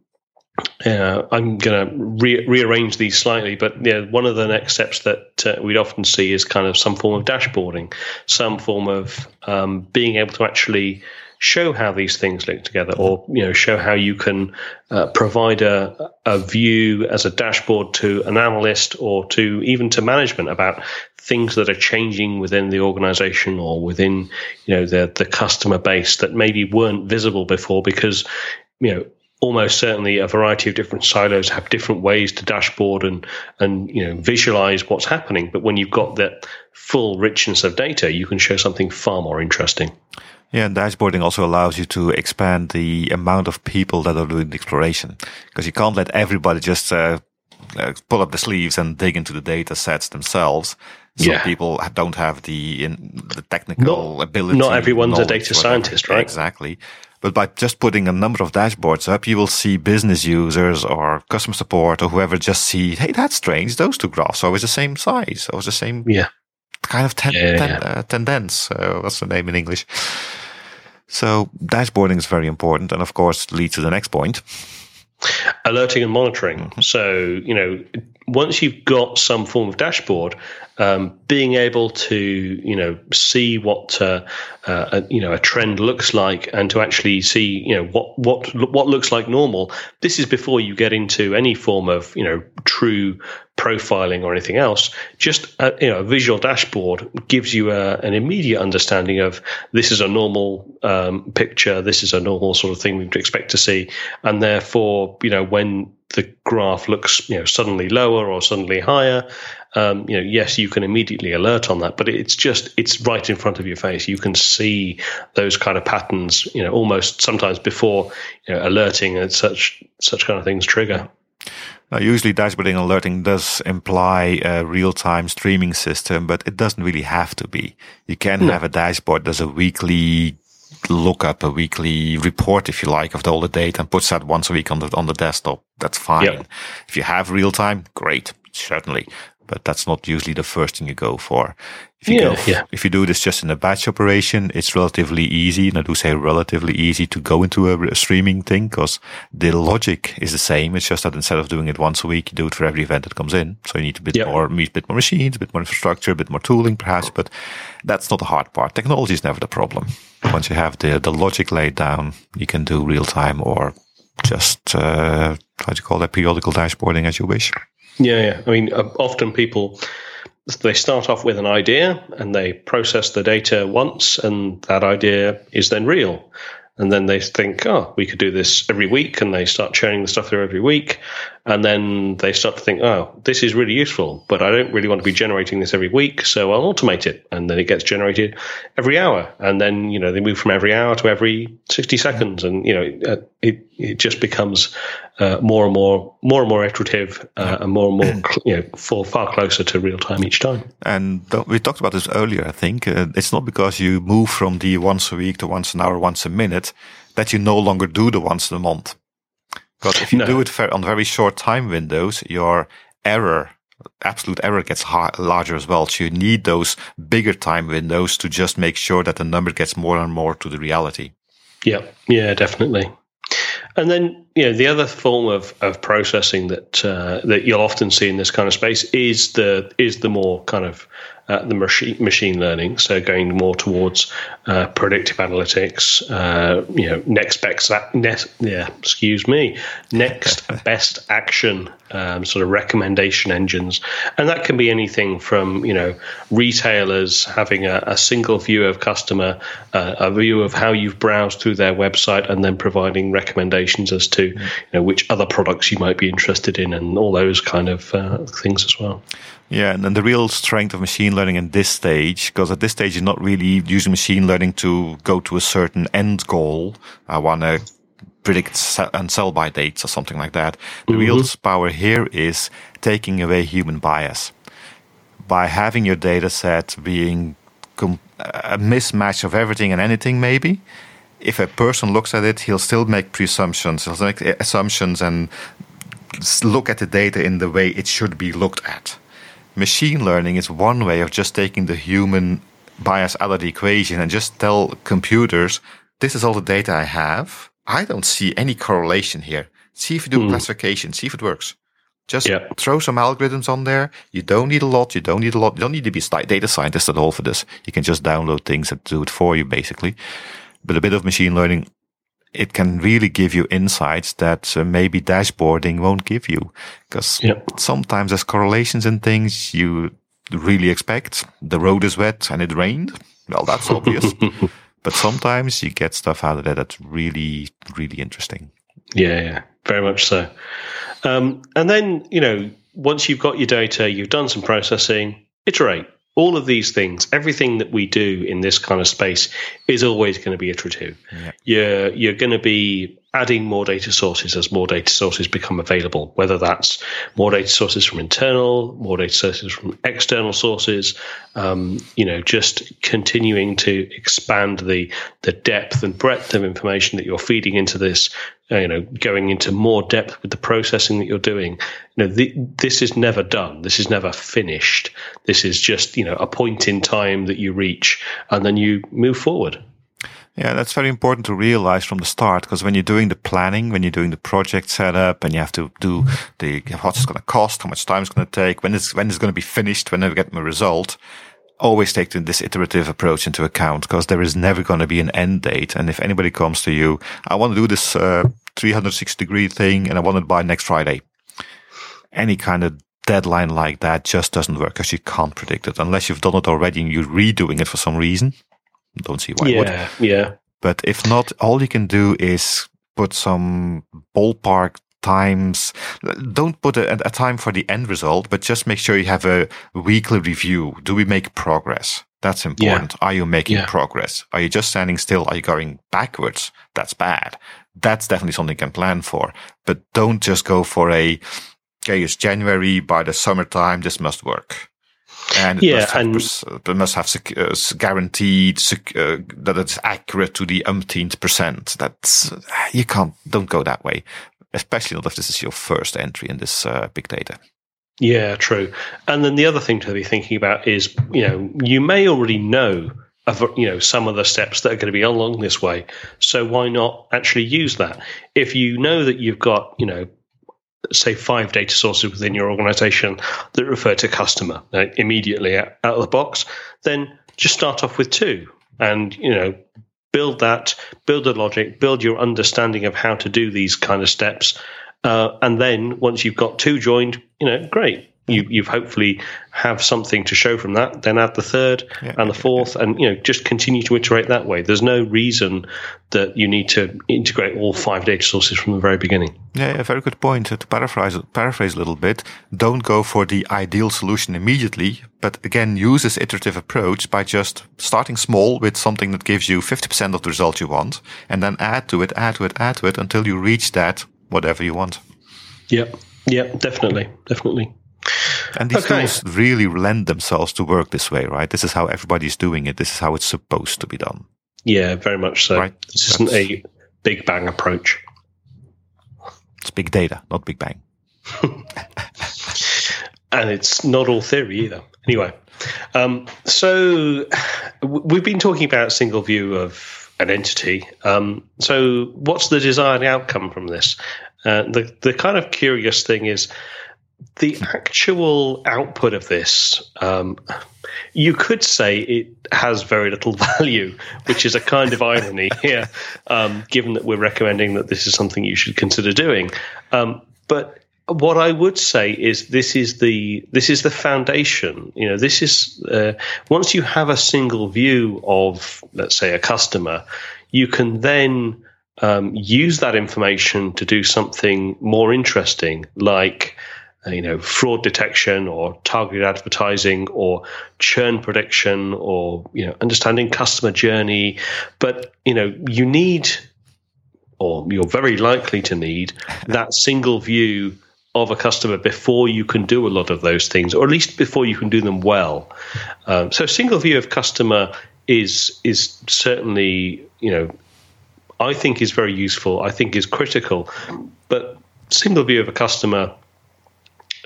uh, I'm going to re- rearrange these slightly, but yeah, one of the next steps that uh, we'd often see is kind of some form of dashboarding, some form of um, being able to actually show how these things link together, or you know, show how you can uh, provide a, a view as a dashboard to an analyst or to even to management about things that are changing within the organization or within you know the the customer base that maybe weren't visible before because you know almost certainly a variety of different silos have different ways to dashboard and and you know visualize what's happening. But when you've got that full richness of data you can show something far more interesting yeah, and dashboarding also allows you to expand the amount of people that are doing the exploration because you can't let everybody just uh, uh, pull up the sleeves and dig into the data sets themselves. Some yeah. people don't have the in, the technical not, ability. Not everyone's a data scientist, right? Exactly. But by just putting a number of dashboards up, you will see business users or customer support or whoever just see, hey, that's strange. Those two graphs are always the same size always the same yeah. Kind of ten, yeah, ten, uh, tendence. Uh, what's the name in English? So dashboarding is very important, and of course leads to the next point. Alerting and monitoring. Mm-hmm. So you know, once you've got some form of dashboard, um, being able to you know see what uh, uh, a, you know a trend looks like and to actually see you know what what what looks like normal. This is before you get into any form of you know true profiling or anything else. Just a, you know a visual dashboard gives you a, an immediate understanding of this is a normal um, picture, this is a normal sort of thing we'd expect to see, and therefore you know when the graph looks you know suddenly lower or suddenly higher um, you know, yes, you can immediately alert on that, but it's just it's right in front of your face. You can see those kind of patterns, you know, almost sometimes before you know, alerting and such such kind of things trigger. Now, usually dashboarding alerting does imply a real-time streaming system, but it doesn't really have to be. You can no. have a dashboard that's a weekly lookup, a weekly report, if you like, of all the data and puts that once a week on the on the desktop. That's fine. Yep. If you have real time, great, certainly. But that's not usually the first thing you go for. If you yeah, go, yeah. if you do this just in a batch operation, it's relatively easy. And I do say relatively easy to go into a, a streaming thing because the logic is the same. It's just that instead of doing it once a week, you do it for every event that comes in. So you need a bit yep. more, a bit more machines, a bit more infrastructure, a bit more tooling perhaps, but that's not the hard part. Technology is never the problem. Once you have the, the logic laid down, you can do real time or just, uh, how do you call that? Periodical dashboarding as you wish. Yeah, yeah. I mean, uh, often people they start off with an idea and they process the data once, and that idea is then real. And then they think, oh, we could do this every week, and they start churning the stuff through every week. And then they start to think, oh, this is really useful, but I don't really want to be generating this every week, so I'll automate it. And then it gets generated every hour. And then, you know, they move from every hour to every 60 seconds. And, you know, it, it just becomes uh, more and more, more and more iterative uh, and more and more, you know, for far closer to real time each time. And we talked about this earlier, I think. Uh, it's not because you move from the once a week to once an hour, once a minute that you no longer do the once a month but if you no. do it on very short time windows, your error, absolute error gets larger as well. So you need those bigger time windows to just make sure that the number gets more and more to the reality. Yeah, yeah, definitely. And then, you know, the other form of, of processing that uh, that you'll often see in this kind of space is the is the more kind of uh, the machine machine learning. So going more towards uh, predictive analytics, uh, you know, next best net, yeah, excuse me, next best action, um, sort of recommendation engines, and that can be anything from you know retailers having a, a single view of customer, uh, a view of how you've browsed through their website, and then providing recommendations as to you know which other products you might be interested in, and all those kind of uh, things as well. Yeah, and then the real strength of machine learning in this stage, because at this stage you're not really using machine learning to go to a certain end goal. I want to predict and sell by dates or something like that. The mm-hmm. real power here is taking away human bias by having your data set being a mismatch of everything and anything, maybe. If a person looks at it, he'll still make presumptions. He'll make assumptions and look at the data in the way it should be looked at machine learning is one way of just taking the human bias out of the equation and just tell computers, this is all the data I have. I don't see any correlation here. See if you do mm. classification, see if it works. Just yeah. throw some algorithms on there. You don't need a lot. You don't need a lot. You don't need to be a data scientist at all for this. You can just download things and do it for you, basically. But a bit of machine learning it can really give you insights that uh, maybe dashboarding won't give you. Because yep. sometimes there's correlations in things you really expect. The road is wet and it rained. Well, that's obvious. but sometimes you get stuff out of there that's really, really interesting. Yeah, yeah, very much so. Um, and then, you know, once you've got your data, you've done some processing, iterate all of these things, everything that we do in this kind of space is always going to be iterative. Yeah. You're you're going to be adding more data sources as more data sources become available, whether that's more data sources from internal, more data sources from external sources, um, you know, just continuing to expand the the depth and breadth of information that you're feeding into this, Uh, you know, going into more depth with the processing that you're doing. You know, the, this is never done. This is never finished. This is just, you know, a point in time that you reach and then you move forward. Yeah, that's very important to realize from the start because when you're doing the planning, when you're doing the project setup and you have to do the what's going to cost, how much time it's going to take, when it's, when it's going to be finished, when I get my result, always take this iterative approach into account because there is never going to be an end date. And if anybody comes to you, I want to do this uh, 360 degree thing and I want it by next Friday. Any kind of deadline like that just doesn't work because you can't predict it unless you've done it already and you're redoing it for some reason. Don't see why. Yeah, yeah. But if not, all you can do is put some ballpark times. Don't put a, a time for the end result, but just make sure you have a weekly review. Do we make progress? That's important. Yeah. Are you making yeah. progress? Are you just standing still? Are you going backwards? That's bad. That's definitely something you can plan for, but don't just go for a, okay, it's January by the summertime. This must work. And it yeah, must have, and it must have uh, guaranteed uh, that it's accurate to the umpteenth percent. That's you can't. Don't go that way, especially not if this is your first entry in this uh, big data. Yeah, true. And then the other thing to be thinking about is, you know, you may already know of you know some of the steps that are going to be along this way. So why not actually use that? If you know that you've got, you know, say five data sources within your organization that refer to customer uh, immediately out, out of the box, then just start off with two and, you know, build that, build the logic, build your understanding of how to do these kind of steps. Uh, and then once you've got two joined, you know, great you, you've hopefully have something to show from that. Then add the third yeah, and the fourth, yeah. and you know just continue to iterate that way. There's no reason that you need to integrate all five data sources from the very beginning. Yeah, a very good point. To paraphrase paraphrase a little bit, don't go for the ideal solution immediately, but again use this iterative approach by just starting small with something that gives you 50% of the result you want, and then add to it, add to it, add to it until you reach that whatever you want. Yep. Yep, definitely, definitely. And these okay. tools really lend themselves to work this way, right? This is how everybody's doing it. This is how it's supposed to be done. Yeah, very much so. Right? This That's, isn't a big bang approach. It's big data, not big bang. and it's not all theory either. Anyway, um, so we've been talking about single view of an entity. Um, so, what's the desired outcome from this? Uh, the the kind of curious thing is the actual output of this, um, you could say it has very little value, which is a kind of irony here, um, given that we're recommending that this is something you should consider doing. Um, but what I would say is this is the this is the foundation. You know, this is uh, once you have a single view of, let's say, a customer, you can then um, use that information to do something more interesting, like you know, fraud detection or targeted advertising or churn prediction or, you know, understanding customer journey. But, you know, you need, or you're very likely to need that single view of a customer before you can do a lot of those things, or at least before you can do them well. Um, so, single view of customer is is certainly you know I think is very useful. I think is critical, but single view of a customer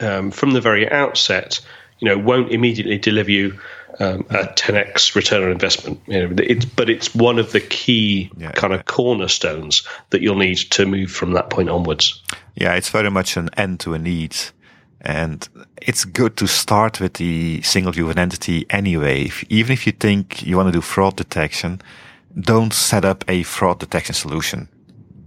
um, from the very outset, you know, won't immediately deliver you um, a 10x return on investment. You know, it's, but it's one of the key yeah, kind of cornerstones that you'll need to move from that point onwards. Yeah, it's very much an end to a need. And it's good to start with the single view of an entity anyway. If, even if you think you want to do fraud detection, don't set up a fraud detection solution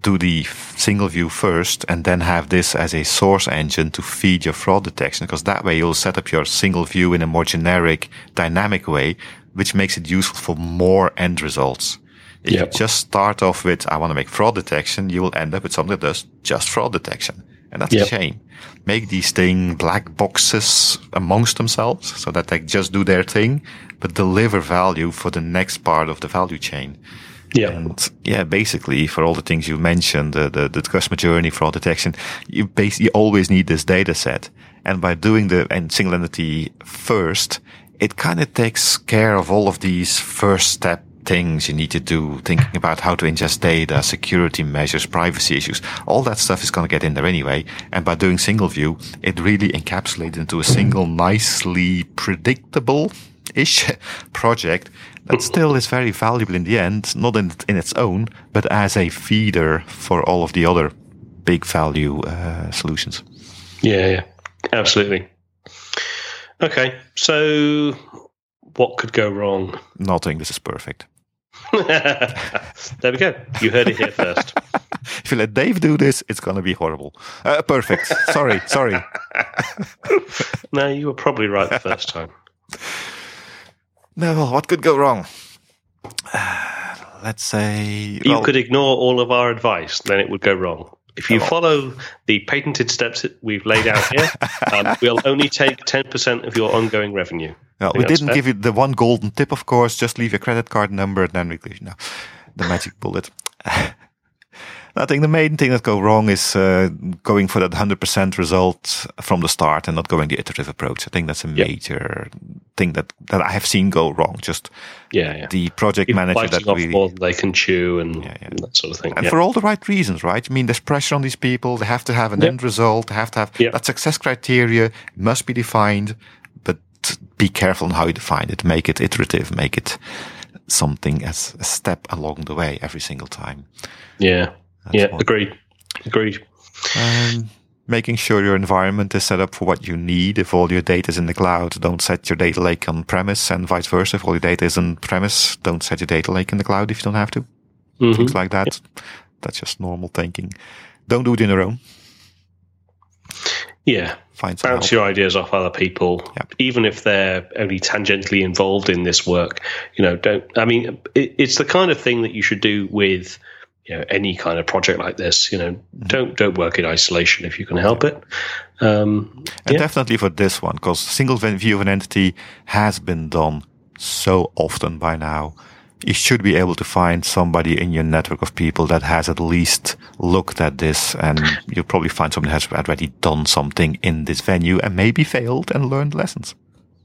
do the single view first and then have this as a source engine to feed your fraud detection because that way you'll set up your single view in a more generic, dynamic way, which makes it useful for more end results. If yep. you just start off with, I want to make fraud detection, you will end up with something that does just fraud detection. And that's yep. a shame. Make these thing black boxes amongst themselves so that they just do their thing, but deliver value for the next part of the value chain. Yeah. And yeah, basically for all the things you mentioned, the, the, the customer journey, fraud detection, you basically you always need this data set. And by doing the and single entity first, it kind of takes care of all of these first step things you need to do, thinking about how to ingest data, security measures, privacy issues. All that stuff is going to get in there anyway. And by doing single view, it really encapsulates into a single nicely predictable ish project that still is very valuable in the end, not in, in its own, but as a feeder for all of the other big value uh, solutions. Yeah, yeah, absolutely. Okay, so what could go wrong? Nothing. This is perfect. there we go. You heard it here first. if you let Dave do this, it's going to be horrible. Uh, perfect. sorry, sorry. no, you were probably right the first time. No, what could go wrong? let's say you could ignore all of our advice, then it would go wrong. if you follow the patented steps that we've laid out here, um, we'll only take 10% of your ongoing revenue. Well, we didn't fair? give you the one golden tip, of course. Just leave your credit card number and then we give you the magic bullet. I think the main thing that go wrong is uh, going for that 100% result from the start and not going the iterative approach. I think that's a major thing that, that I have seen go wrong. Just yeah, yeah. the project People manager that really more than they can chew and, yeah, yeah. and that sort of thing. And for all the right reasons, right? I mean, there's pressure on these people. They have to have an yep. end result. They have to have that success criteria must be defined, but be careful on how you define it. Make it iterative. Make it something as a step along the way every single time. Yeah. That's yeah, agreed. Agreed. Um, making sure your environment is set up for what you need. If all your data is in the cloud, don't set your data lake on premise, and vice versa. If all your data is on premise, don't set your data lake in the cloud if you don't have to. Mm-hmm. Things like that. Yeah. That's just normal thinking. Don't do it in your own. Yeah. Find Bounce help. your ideas off other people, yep. even if they're only tangentially involved in this work. You know, don't. I mean, it, it's the kind of thing that you should do with you know any kind of project like this you know mm-hmm. don't don't work in isolation if you can help it um, and yeah. definitely for this one because single view of an entity has been done so often by now you should be able to find somebody in your network of people that has at least looked at this and you'll probably find someone who has already done something in this venue and maybe failed and learned lessons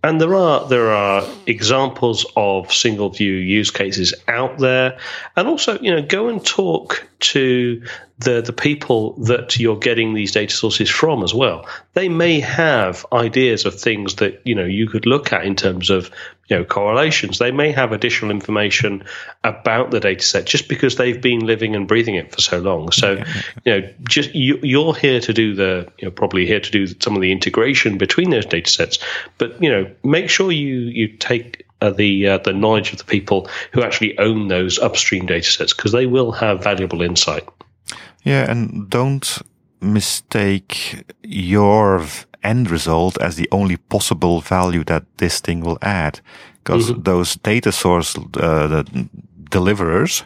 and there are there are examples of single view use cases out there, and also you know go and talk to the the people that you're getting these data sources from as well. They may have ideas of things that you know you could look at in terms of you know correlations. They may have additional information about the data set just because they've been living and breathing it for so long. So you know just you, you're here to do the you know probably here to do some of the integration between those data sets, but you know make sure you you take uh, the uh, the knowledge of the people who actually own those upstream data sets because they will have valuable insight. Yeah, and don't mistake your end result as the only possible value that this thing will add, because mm-hmm. those data source uh, deliverers,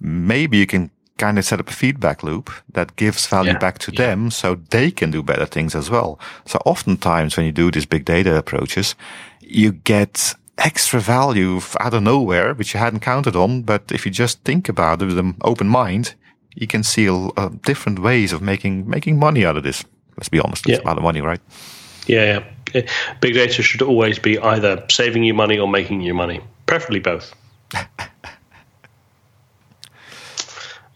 maybe you can kind of set up a feedback loop that gives value yeah. back to yeah. them so they can do better things as well. So oftentimes when you do these big data approaches, you get extra value out of nowhere, which you hadn't counted on. But if you just think about it with an open mind, you can see uh, different ways of making making money out of this. Let's be honest, yeah. it's about the money, right? Yeah, yeah. Big data should always be either saving you money or making you money, preferably both.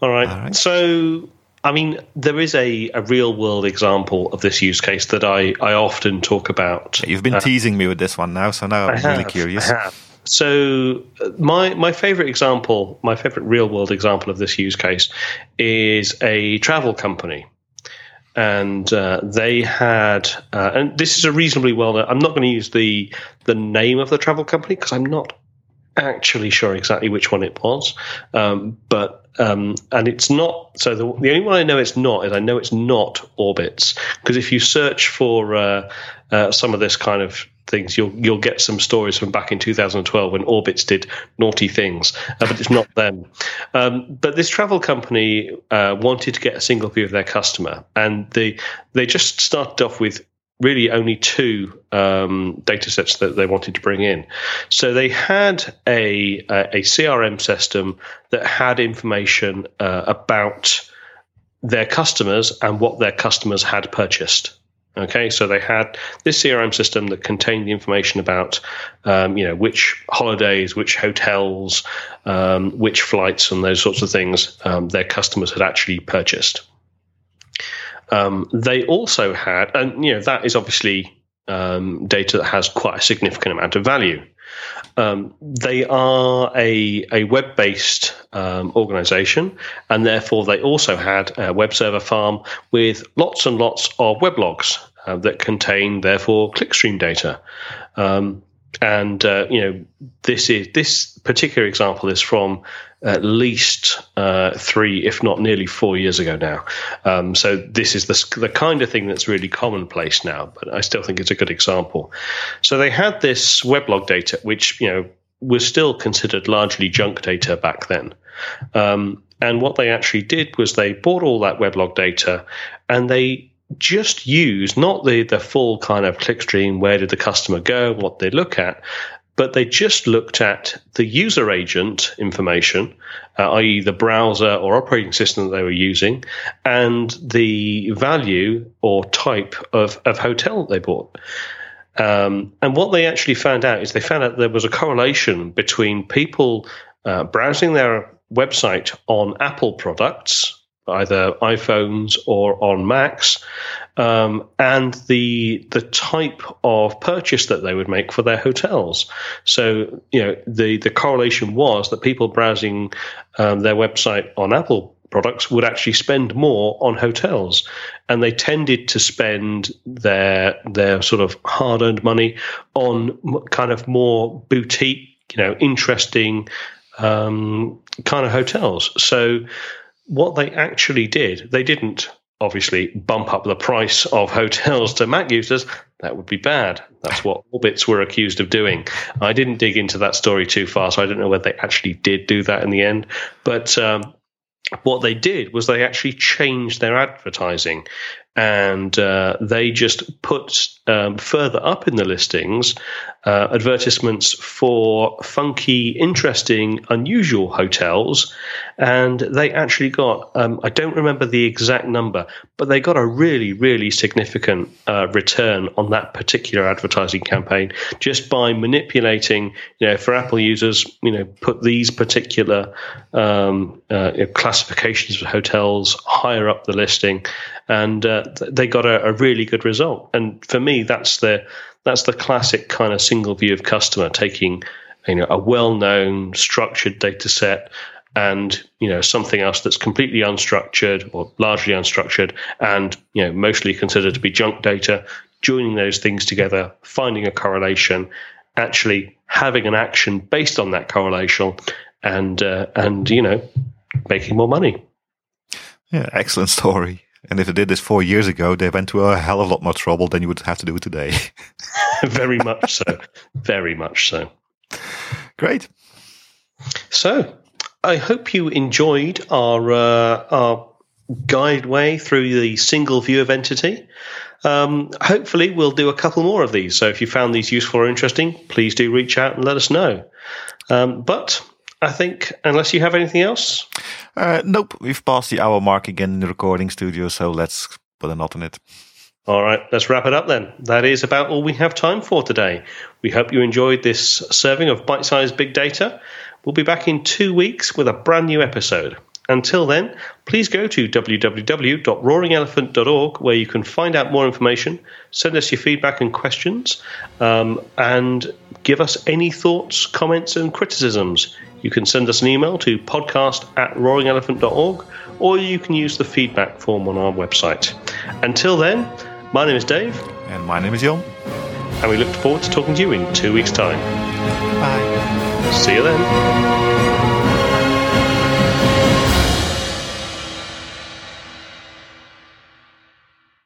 All right. All right. So I mean, there is a, a real world example of this use case that I, I often talk about. You've been uh, teasing me with this one now, so now I'm really curious. So uh, my my favorite example, my favorite real world example of this use case is a travel company. And uh, they had, uh, and this is a reasonably well known. I'm not going to use the the name of the travel company because I'm not actually sure exactly which one it was, um, but um, and it's not. So the, the only one I know it's not is I know it's not Orbitz because if you search for uh, uh, some of this kind of things, you'll you'll get some stories from back in 2012 when Orbitz did naughty things, uh, but it's not them. Um, but this travel company uh, wanted to get a single view of their customer, and they they just started off with really only two um, data sets that they wanted to bring in. So they had a, a, a CRM system that had information uh, about their customers and what their customers had purchased. Okay, so they had this CRM system that contained the information about, um, you know, which holidays, which hotels, um, which flights, and those sorts of things um, their customers had actually purchased. Um, they also had, and you know that is obviously um, data that has quite a significant amount of value. Um, they are a, a web based um, organization, and therefore they also had a web server farm with lots and lots of weblogs uh, that contain, therefore, clickstream data. Um, and uh, you know this is this particular example is from at least uh, three, if not nearly four years ago now. Um, so this is the the kind of thing that's really commonplace now, but I still think it's a good example. So they had this weblog data, which you know was still considered largely junk data back then. Um, and what they actually did was they bought all that weblog data and they just use not the, the full kind of clickstream, where did the customer go, what they look at, but they just looked at the user agent information, uh, i.e., the browser or operating system that they were using, and the value or type of, of hotel they bought. Um, and what they actually found out is they found out there was a correlation between people uh, browsing their website on Apple products, either iPhones or on Macs, um, and the the type of purchase that they would make for their hotels. So you know the the correlation was that people browsing um, their website on Apple products would actually spend more on hotels. And they tended to spend their their sort of hard-earned money on kind of more boutique you know interesting um, kind of hotels. So what they actually did they didn't obviously bump up the price of hotels to Mac users, that would be bad. That's what Orbitz were accused of doing. I didn't dig into that story too far, so I don't know whether they actually did do that in the end. But um, what they did was they actually changed their advertising and uh, they just put um, further up in the listings uh, advertisements for funky, interesting, unusual hotels. And they actually got, um, I don't remember the exact number, but they got a really, really significant uh, return on that particular advertising campaign just by manipulating, you know, for Apple users, you know, put these particular um, uh, classifications of hotels higher up the listing. And uh, they got a, a really good result. And for me, that's the that's the classic kind of single view of customer taking you know a well-known structured data set and you know something else that's completely unstructured or largely unstructured and you know mostly considered to be junk data joining those things together finding a correlation actually having an action based on that correlation and uh, and you know making more money yeah excellent story and if they did this four years ago, they went to a hell of a lot more trouble than you would have to do today. Very much so. Very much so. Great. So, I hope you enjoyed our uh, our guide way through the single view of entity. Um, hopefully, we'll do a couple more of these. So, if you found these useful or interesting, please do reach out and let us know. Um, but I think, unless you have anything else. Uh, nope, we've passed the hour mark again in the recording studio, so let's put a knot on it. All right, let's wrap it up then. That is about all we have time for today. We hope you enjoyed this serving of bite sized big data. We'll be back in two weeks with a brand new episode. Until then, please go to www.roaringelephant.org where you can find out more information, send us your feedback and questions, um, and give us any thoughts, comments, and criticisms. You can send us an email to podcast at roaringelephant.org or you can use the feedback form on our website. Until then, my name is Dave. And my name is Jhon. And we look forward to talking to you in two weeks' time. Bye. See you then.